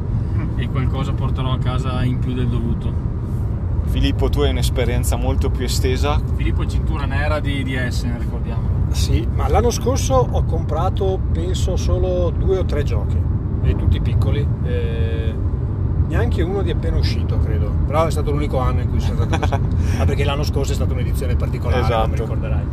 e qualcosa porterò a casa in più del dovuto Filippo, tu hai un'esperienza molto più estesa. Filippo è cintura nera di, di Essen ricordiamo Sì, ma l'anno scorso ho comprato penso solo due o tre giochi, e tutti piccoli. eh, neanche uno di appena uscito, credo. Però è stato l'unico anno in cui sono stato così. Ma perché l'anno scorso è stata un'edizione particolare, Esatto. come ricorderai.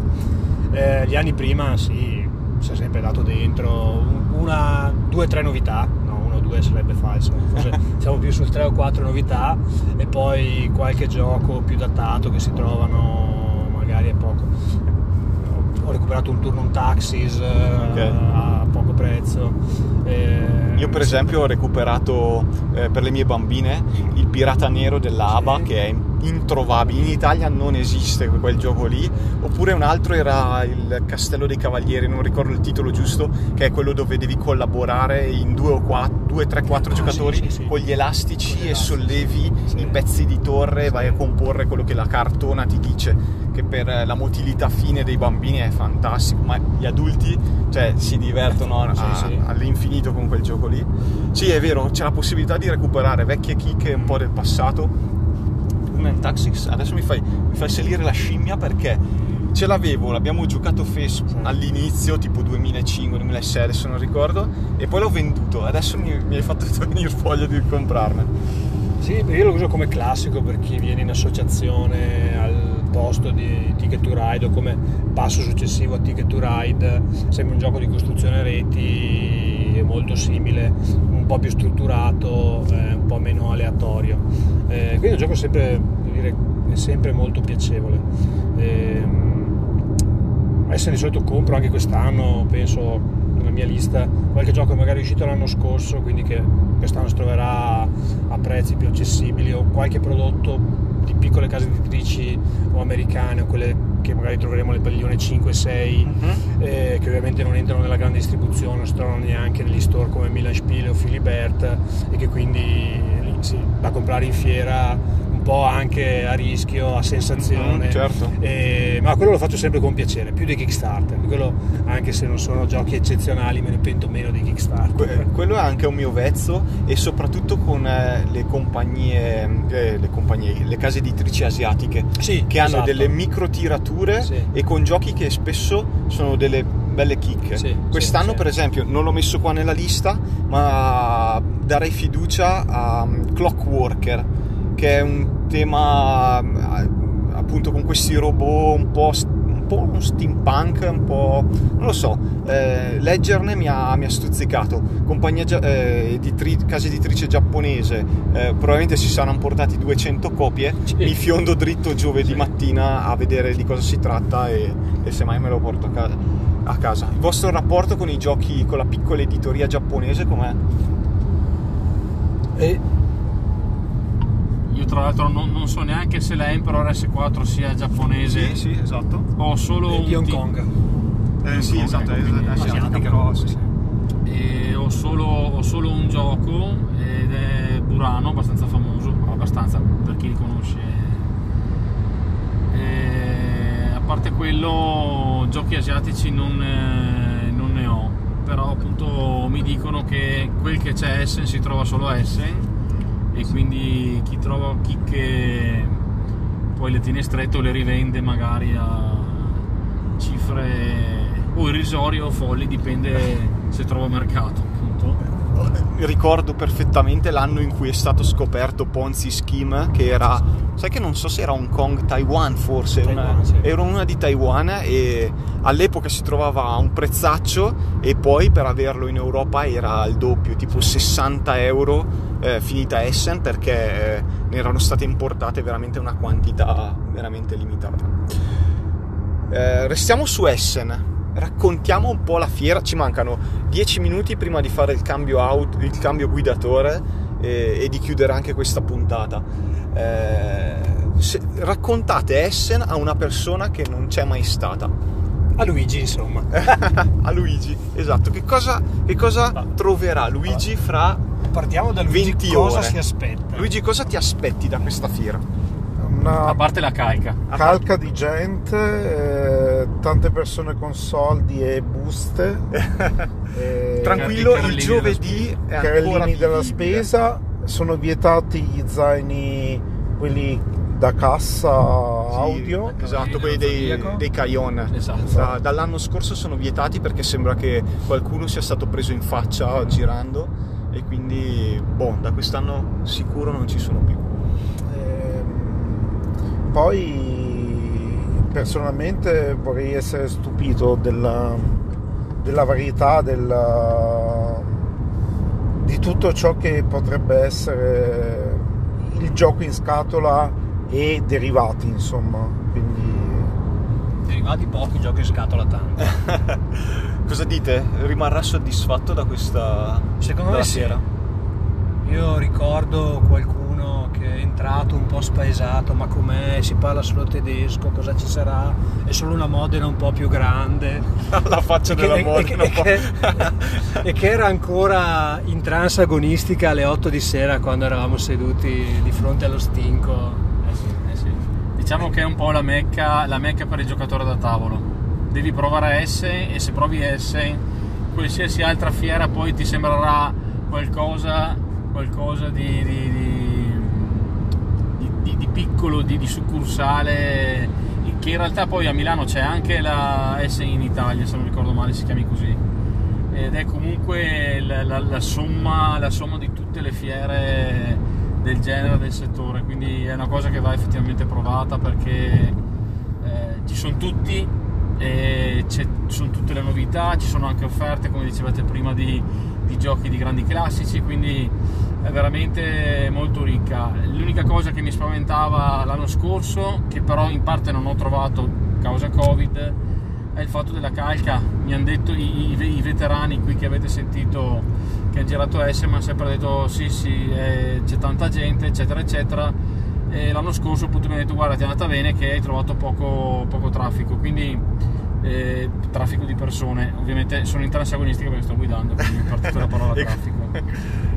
Eh, gli anni prima sì, si è sempre dato dentro un- una, due o tre novità. No, uno o due sarebbe falso. Forse (laughs) siamo più sul 3 o 4 novità e poi qualche gioco più datato che si trovano magari a poco ho recuperato un turno un taxis eh, a poco prezzo Eh, Io per esempio ho recuperato eh, per le mie bambine il pirata nero dell'ABA Sì. che è introvabili. In Italia non esiste quel gioco lì. Oppure un altro era il Castello dei Cavalieri, non ricordo il titolo giusto, che è quello dove devi collaborare in due o quattro, due, tre, quattro Ah, giocatori sì, sì, sì. con gli elastici Con e elastici, sollevi i pezzi di torre, vai a comporre quello che la cartona ti dice. Che per la motilità fine dei bambini è fantastico, ma gli adulti cioè, si divertono a- sì. all'infinito con quel gioco lì. Sì, è vero, c'è la possibilità di recuperare vecchie chicche un po' del passato. Human Tactics, adesso mi fai, mi fai salire la scimmia perché ce l'avevo, l'abbiamo giocato FES all'inizio, tipo 2005-2006, adesso non ricordo, e poi l'ho venduto. Adesso mi, mi hai fatto (laughs) venire voglia di comprarne. Sì, io lo uso come classico per chi viene in associazione al posto di Ticket to Ride o come passo successivo a Ticket to Ride, sempre un gioco di costruzione a reti molto simile, un po' più strutturato, eh, un po' meno aleatorio. Eh, quindi è un gioco sempre, dire, è sempre molto piacevole. Ehm, Essen di solito compro anche quest'anno, penso nella mia lista, qualche gioco che magari è uscito l'anno scorso, quindi che quest'anno si troverà a prezzi più accessibili o qualche prodotto di piccole case editrici o americane o quelle che magari troveremo nel padiglione 5 6 eh, che ovviamente non entrano nella grande distribuzione, non si trovano neanche negli store come Milan Spiele o Philibert e che quindi sì, da comprare in fiera po' anche a rischio, a sensazione. Mhm, certo. Eh, ma quello lo faccio sempre con piacere, più dei Kickstarter, quello anche se non sono giochi eccezionali me ne pento meno dei Kickstarter. Que- quello è anche un mio vezzo e soprattutto con eh, le compagnie, eh, le compagnie, le case editrici asiatiche Sì, che hanno esatto. delle micro tirature Sì. e con giochi che spesso sono delle belle chicche. Sì, Quest'anno per esempio non l'ho messo qua nella lista ma darei fiducia a um, Clockworker che è un tema eh, appunto con questi robot un po', un po' steampunk, un po' non lo so, eh, leggerne mi ha, mi ha stuzzicato. Compagnia eh, editri- casa editrice giapponese, eh, probabilmente si saranno portati 200 copie. Sì. Mi fiondo dritto giovedì Sì. mattina a vedere di cosa si tratta e, e semmai me lo porto a casa. a casa. Il vostro rapporto con i giochi, con la piccola editoria giapponese com'è? E Io tra l'altro non, non so neanche se la Emperor S4 sia giapponese sì, esatto. o solo di un Hong Kong. Eh, sì, Hong esatto, Kong, è quindi asiatica, però, sì, sì. sì. e ho solo, ho solo un gioco ed è Burano, abbastanza famoso, abbastanza per chi li conosce. E a parte quello, giochi asiatici non, eh, non ne ho, però appunto mi dicono che quel che c'è Essen si trova solo a Essen e quindi chi trova chicche poi le tiene strette o le rivende magari a cifre o irrisorie o folli, dipende se trova mercato appunto. Ricordo perfettamente l'anno in cui è stato scoperto Ponzi Scheme, che era, sai che non so se era Hong Kong, Taiwan forse, Taiwan, una- sì. era una di Taiwan e all'epoca si trovava a un prezzaccio e poi per averlo in Europa era il doppio, tipo 60 euro eh, finita Essen perché eh, ne erano state importate veramente una quantità veramente limitata. Eh, restiamo su Essen, raccontiamo un po' la fiera, ci mancano 10 minuti prima di fare il cambio, auto, il cambio guidatore e, e di chiudere anche questa puntata. Eh, se- raccontate Essen a una persona che non c'è mai stata, A Luigi, insomma. (laughs) a Luigi, esatto, che cosa, che cosa troverà Luigi fra... Partiamo da Luigi 20 cosa ore. si aspetta. Luigi, cosa ti aspetti da questa fiera? Una A parte la carica. calca di gente, eh, tante persone con soldi e buste. (laughs) eh, Tranquillo, il giovedì è ancora carrellini della spesa, sono vietati gli zaini, quelli da cassa audio. Esatto, quelli dei, dei Caillon. Esatto. Da- dall'anno scorso sono vietati perché sembra che qualcuno sia stato preso in faccia girando e quindi boh, da quest'anno sicuro non ci sono più. Ehm, Poi personalmente vorrei essere stupito della, della varietà della- di tutto ciò che potrebbe essere il gioco in scatola e derivati, insomma. Quindi Derivati pochi, giochi in scatola tanto. (laughs) Cosa dite? Rimarrà soddisfatto da questa Secondo me sì. fiera? Io ricordo qualcuno che che è entrato un po' spaesato, ma com'è? Si parla solo tedesco, cosa ci sarà? È solo una Modena un po' più grande. (laughs) La faccia E che- della e- e Modena. che- e che- e che era ancora in trance agonistica alle 8 di sera quando eravamo seduti di fronte allo stinco. Diciamo che è un po' la mecca, la mecca per il giocatore da tavolo. Devi provare Essen e se provi Essen, qualsiasi altra fiera poi ti sembrerà qualcosa, qualcosa di, di- di- di- piccolo, di, di succursale, che in realtà poi a Milano c'è anche la Essen in Italia, se non ricordo male si chiami così. Ed è comunque la, la- la somma, la somma di tutte le fiere del genere del settore, quindi è una cosa che va effettivamente provata perché eh, ci sono tutti, e ci sono tutte le novità, ci sono anche offerte, come dicevate prima, di, di giochi di grandi classici, quindi è veramente molto ricca. L'unica cosa che mi spaventava l'anno scorso, che però in parte non ho trovato causa Covid, è il fatto della calca. Mi hanno detto i, i- i veterani qui che avete sentito che hanno girato S, mi hanno sempre detto sì sì, eh, c'è tanta gente, eccetera, eccetera. E l'anno scorso appunto mi hanno detto guarda ti è andata bene che hai trovato poco, poco traffico, quindi eh, traffico di persone. Ovviamente sono in trans agonistica perché sto guidando, quindi mi è partita la parola (laughs) traffico.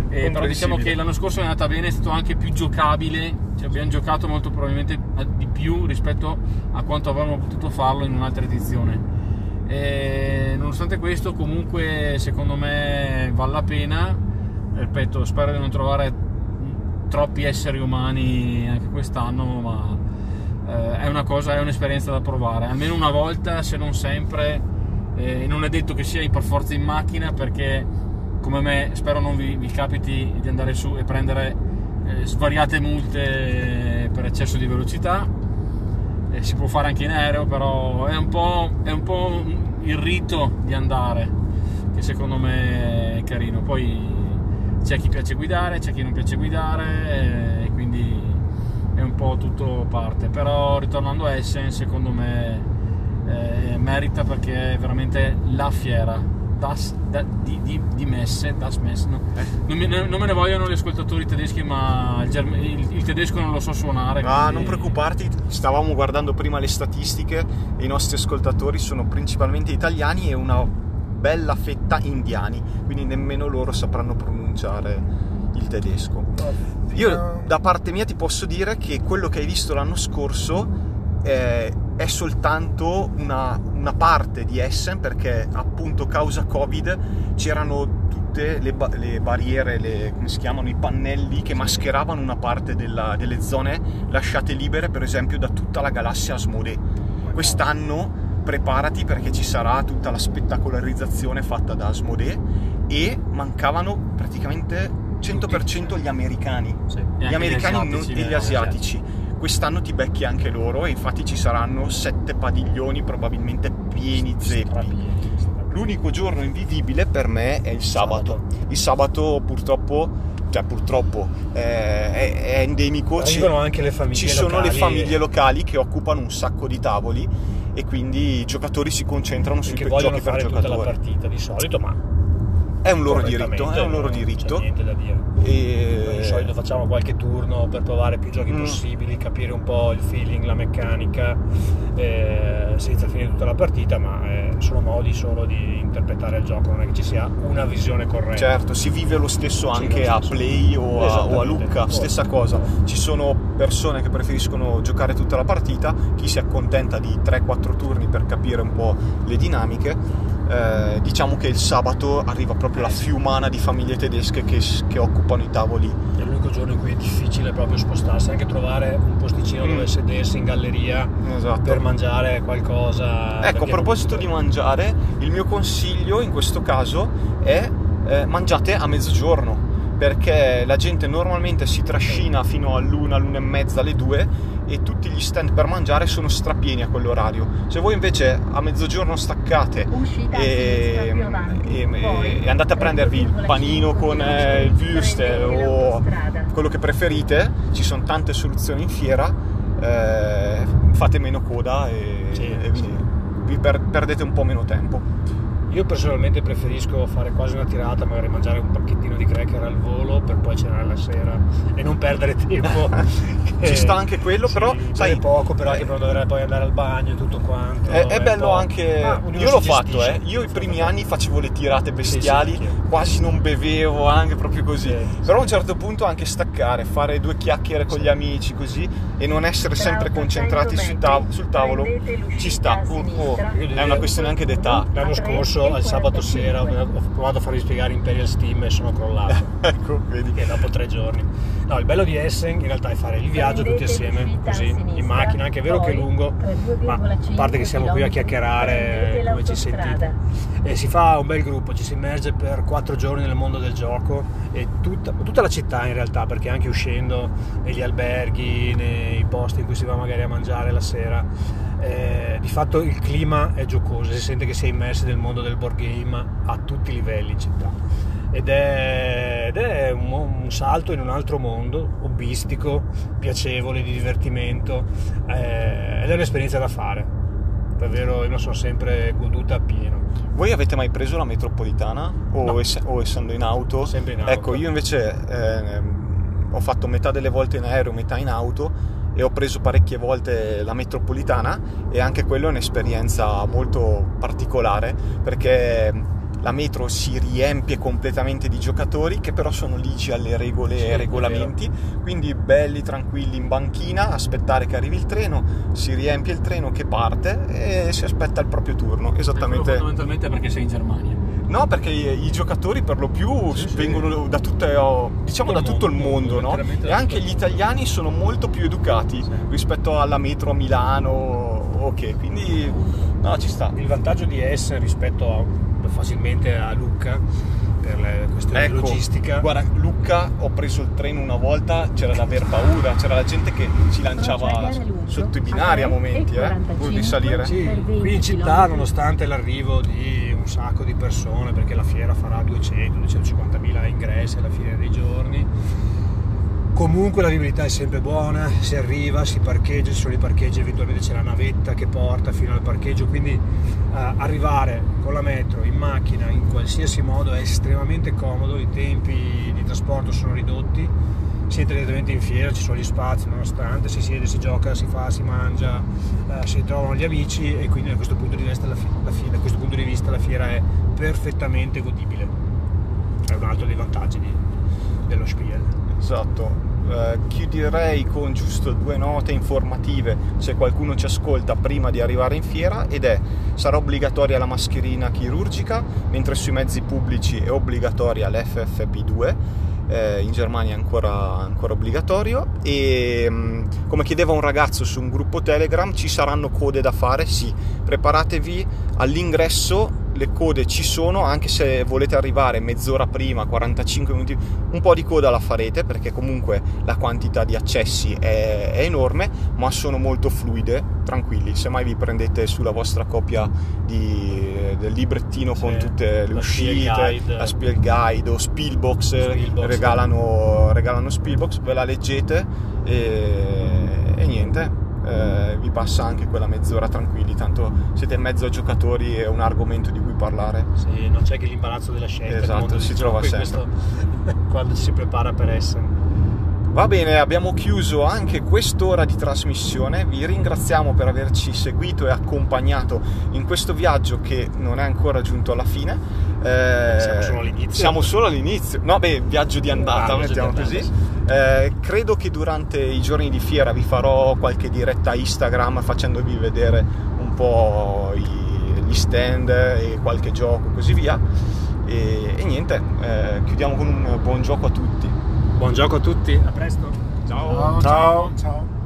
Eh, però diciamo che l'anno scorso è andata bene, è stato anche più giocabile, cioè abbiamo giocato molto probabilmente di più rispetto a quanto avremmo potuto farlo in un'altra edizione. E nonostante questo comunque secondo me vale la pena, ripeto spero di non trovare troppi esseri umani anche quest'anno, ma eh, è una cosa, è un'esperienza da provare, almeno una volta se non sempre, eh, non è detto che sia per forza in macchina perché come me spero non vi, vi capiti di andare su e prendere eh, svariate multe per eccesso di velocità. Eh, si può fare anche in aereo, però è un po', è un po' il rito di andare che secondo me è carino. Poi c'è chi piace guidare, c'è chi non piace guidare, e quindi è un po' tutto parte. Però ritornando a Essen, secondo me eh, merita perché è veramente la fiera. Das, da- di, di, di Messe, das Messe, no. non, me, non me ne vogliono gli ascoltatori tedeschi, ma il, germ- il- il tedesco non lo so suonare. Ah, quindi- non preoccuparti, stavamo guardando prima le statistiche e i nostri ascoltatori sono principalmente italiani e una bella fetta indiani, quindi nemmeno loro sapranno pronunciare il tedesco. Io da parte mia ti posso dire che quello che hai visto l'anno scorso eh, è soltanto una, una parte di Essen perché appunto causa Covid c'erano tutte le, ba- le barriere, le- come si chiamano, i pannelli che mascheravano una parte della- delle zone lasciate libere per esempio da tutta la galassia Asmodee. Quest'anno preparati perché ci sarà tutta la spettacolarizzazione fatta da Asmodee e mancavano praticamente 100% gli americani E gli americani non- asiatici, e gli eh, asiatici. Quest'anno ti becchi anche loro e infatti ci saranno sette padiglioni probabilmente pieni zeppi. L'unico giorno invivibile per me è il sabato. Il sabato purtroppo, cioè purtroppo, eh, è, è endemico. Ci, Arrivano anche le famiglie ci sono le locali famiglie locali che occupano un sacco di tavoli e quindi i giocatori si concentrano sui giochi per fare tutta la partita di solito, ma È un loro diritto, è un loro non c'è diritto. niente da dire. E- di solito facciamo qualche turno per provare più giochi Mm. possibili, capire un po' il feeling, la meccanica, eh, senza finire tutta la partita, ma eh, sono modi solo di interpretare il gioco, non è che ci sia una visione corretta. Certo, si vive lo stesso anche lo a. Play o a, o a. Lucca, stessa cosa. Ci sono persone che preferiscono giocare tutta la partita, chi si accontenta di 3-4 turni per capire un po' le dinamiche. Eh, diciamo che il sabato arriva proprio la fiumana di famiglie tedesche che, che occupano i tavoli. È l'unico giorno in cui è difficile proprio spostarsi, anche trovare un posticino Mm. dove sedersi in galleria Esatto. per mangiare qualcosa. Ecco, a proposito di mangiare, il mio consiglio in questo caso è eh, mangiate a mezzogiorno perché la gente normalmente si trascina fino all'una, l'una e mezza, alle due e tutti gli stand per mangiare sono strapieni a quell'orario. Se voi invece a mezzogiorno staccate e, e- e andate a prendervi il panino con eh, il würstel o quello che preferite, ci sono tante soluzioni in fiera, eh, fate meno coda e, Sì, e vi, sì. vi per- perdete un po' meno tempo. Io personalmente preferisco fare quasi una tirata, magari mangiare un pacchettino di cracker al volo per poi cenare la sera e non perdere tempo. (laughs) Ci sta anche quello, Sì, però, sai, poco, però eh, anche per dover poi andare al bagno e tutto quanto. È, è bello anche. Ma ognuno Io l'ho fatto, eh. Io i primi anni facevo le tirate bestiali, Sì, sì, quasi non bevevo, anche proprio così. Sì, Però a un certo punto anche staccare, fare due chiacchiere con gli amici così e non essere sempre concentrati sul, tav- sul tavolo ci sta. Oh, oh, È una questione anche d'età. L'anno scorso, al sabato sera, ho ho provato a farvi spiegare Imperial Steam e sono crollato. (laughs) ecco, vedi. che dopo tre giorni. No, il bello di Essen in realtà è fare il viaggio tutti assieme, così, in macchina, anche è vero che è lungo, ma a parte che siamo qui a chiacchierare come ci sentite. E si fa un bel gruppo, ci si immerge per quattro giorni nel mondo del gioco e tutta, tutta la città in realtà, perché anche uscendo negli alberghi, nei posti in cui si va magari a mangiare la sera, eh, di fatto il clima è giocoso, si sente che si è immersi nel mondo del board game a tutti i livelli in città ed è, ed è un, un salto in un altro mondo hobbistico, piacevole, di divertimento eh, ed è un'esperienza da fare davvero io la sono sempre goduta appieno Voi avete mai preso la metropolitana? O, No. ess- o essendo in auto? Sempre in auto. Ecco, io invece ehm, ho fatto metà delle volte in aereo, metà in auto e ho preso parecchie volte la metropolitana e anche quello è un'esperienza molto particolare perché la metro si riempie completamente di giocatori che però sono ligi alle regole Sì, e è regolamenti, quindi belli tranquilli in banchina, aspettare che arrivi il treno, si riempie il treno che parte e si aspetta il proprio turno, esattamente. fondamentalmente perché sei in Germania. No, perché i, i giocatori per lo più Sì, sì. vengono da, tutte, oh, diciamo da tutto il mondo, no? letteralmente E anche tutto gli mondo. italiani sono molto più educati Sì. rispetto alla metro a Milano, ok, quindi no, ci sta. il vantaggio di Essen rispetto a, facilmente a Lucca per le questioni Ecco, logistica guarda, Lucca, ho preso il treno una volta, c'era da aver paura, c'era la gente che si lanciava sotto i binari a momenti, eh, pur di salire. Sì, qui in città, nonostante l'arrivo di un sacco di persone, perché la fiera farà 200-250 mila ingressi alla fine dei giorni, comunque la viabilità è sempre buona, si arriva, si parcheggia, ci sono i parcheggi, eventualmente c'è la navetta che porta fino al parcheggio, quindi eh, arrivare con la metro, in macchina, in qualsiasi modo è estremamente comodo, i tempi di trasporto sono ridotti, siete direttamente in fiera, ci sono gli spazi nonostante, si siede, si gioca, si fa, si mangia, eh, si trovano gli amici e quindi da questo punto di vista fi- fi- da questo punto di vista la fiera è perfettamente godibile. È un altro dei vantaggi di- dello Spiel. Esatto. Eh, chiuderei con giusto due note informative se qualcuno ci ascolta prima di arrivare in fiera ed è sarà obbligatoria la mascherina chirurgica mentre sui mezzi pubblici è obbligatoria l'FFP2 eh, in Germania è ancora, ancora obbligatorio e mh, come chiedeva un ragazzo su un gruppo Telegram ci saranno code da fare sì. Preparatevi all'ingresso le code ci sono, anche se volete arrivare mezz'ora prima, 45 minuti, un po' di coda la farete perché comunque la quantità di accessi è, è enorme, ma sono molto fluide, tranquilli. Se mai vi prendete sulla vostra copia di- del librettino Sì, con tutte le uscite, Guide. la Spiel Guide o Spielbox, Spielbox. regalano, regalano Spielbox, ve la leggete e, e niente. Eh, vi passa anche quella mezz'ora tranquilli, tanto siete in mezzo a giocatori e un argomento di cui parlare. Sì, non c'è che l'imbarazzo della scelta. Esatto, si trova sempre. questo- (laughs) quando ci si prepara per Essen. Va bene, abbiamo chiuso anche quest'ora di trasmissione. Vi ringraziamo per averci seguito e accompagnato in questo viaggio che non è ancora giunto alla fine. Eh, Siamo solo all'inizio. Siamo solo all'inizio. No, beh, viaggio di andata, Ah, mettiamo così. sì. Eh, credo che durante i giorni di fiera vi farò qualche diretta Instagram facendovi vedere un po' i- gli stand e qualche gioco e così via. E, e niente, eh, chiudiamo con un buon gioco a tutti. Buon gioco a tutti, a presto. Ciao. Ciao. Ciao.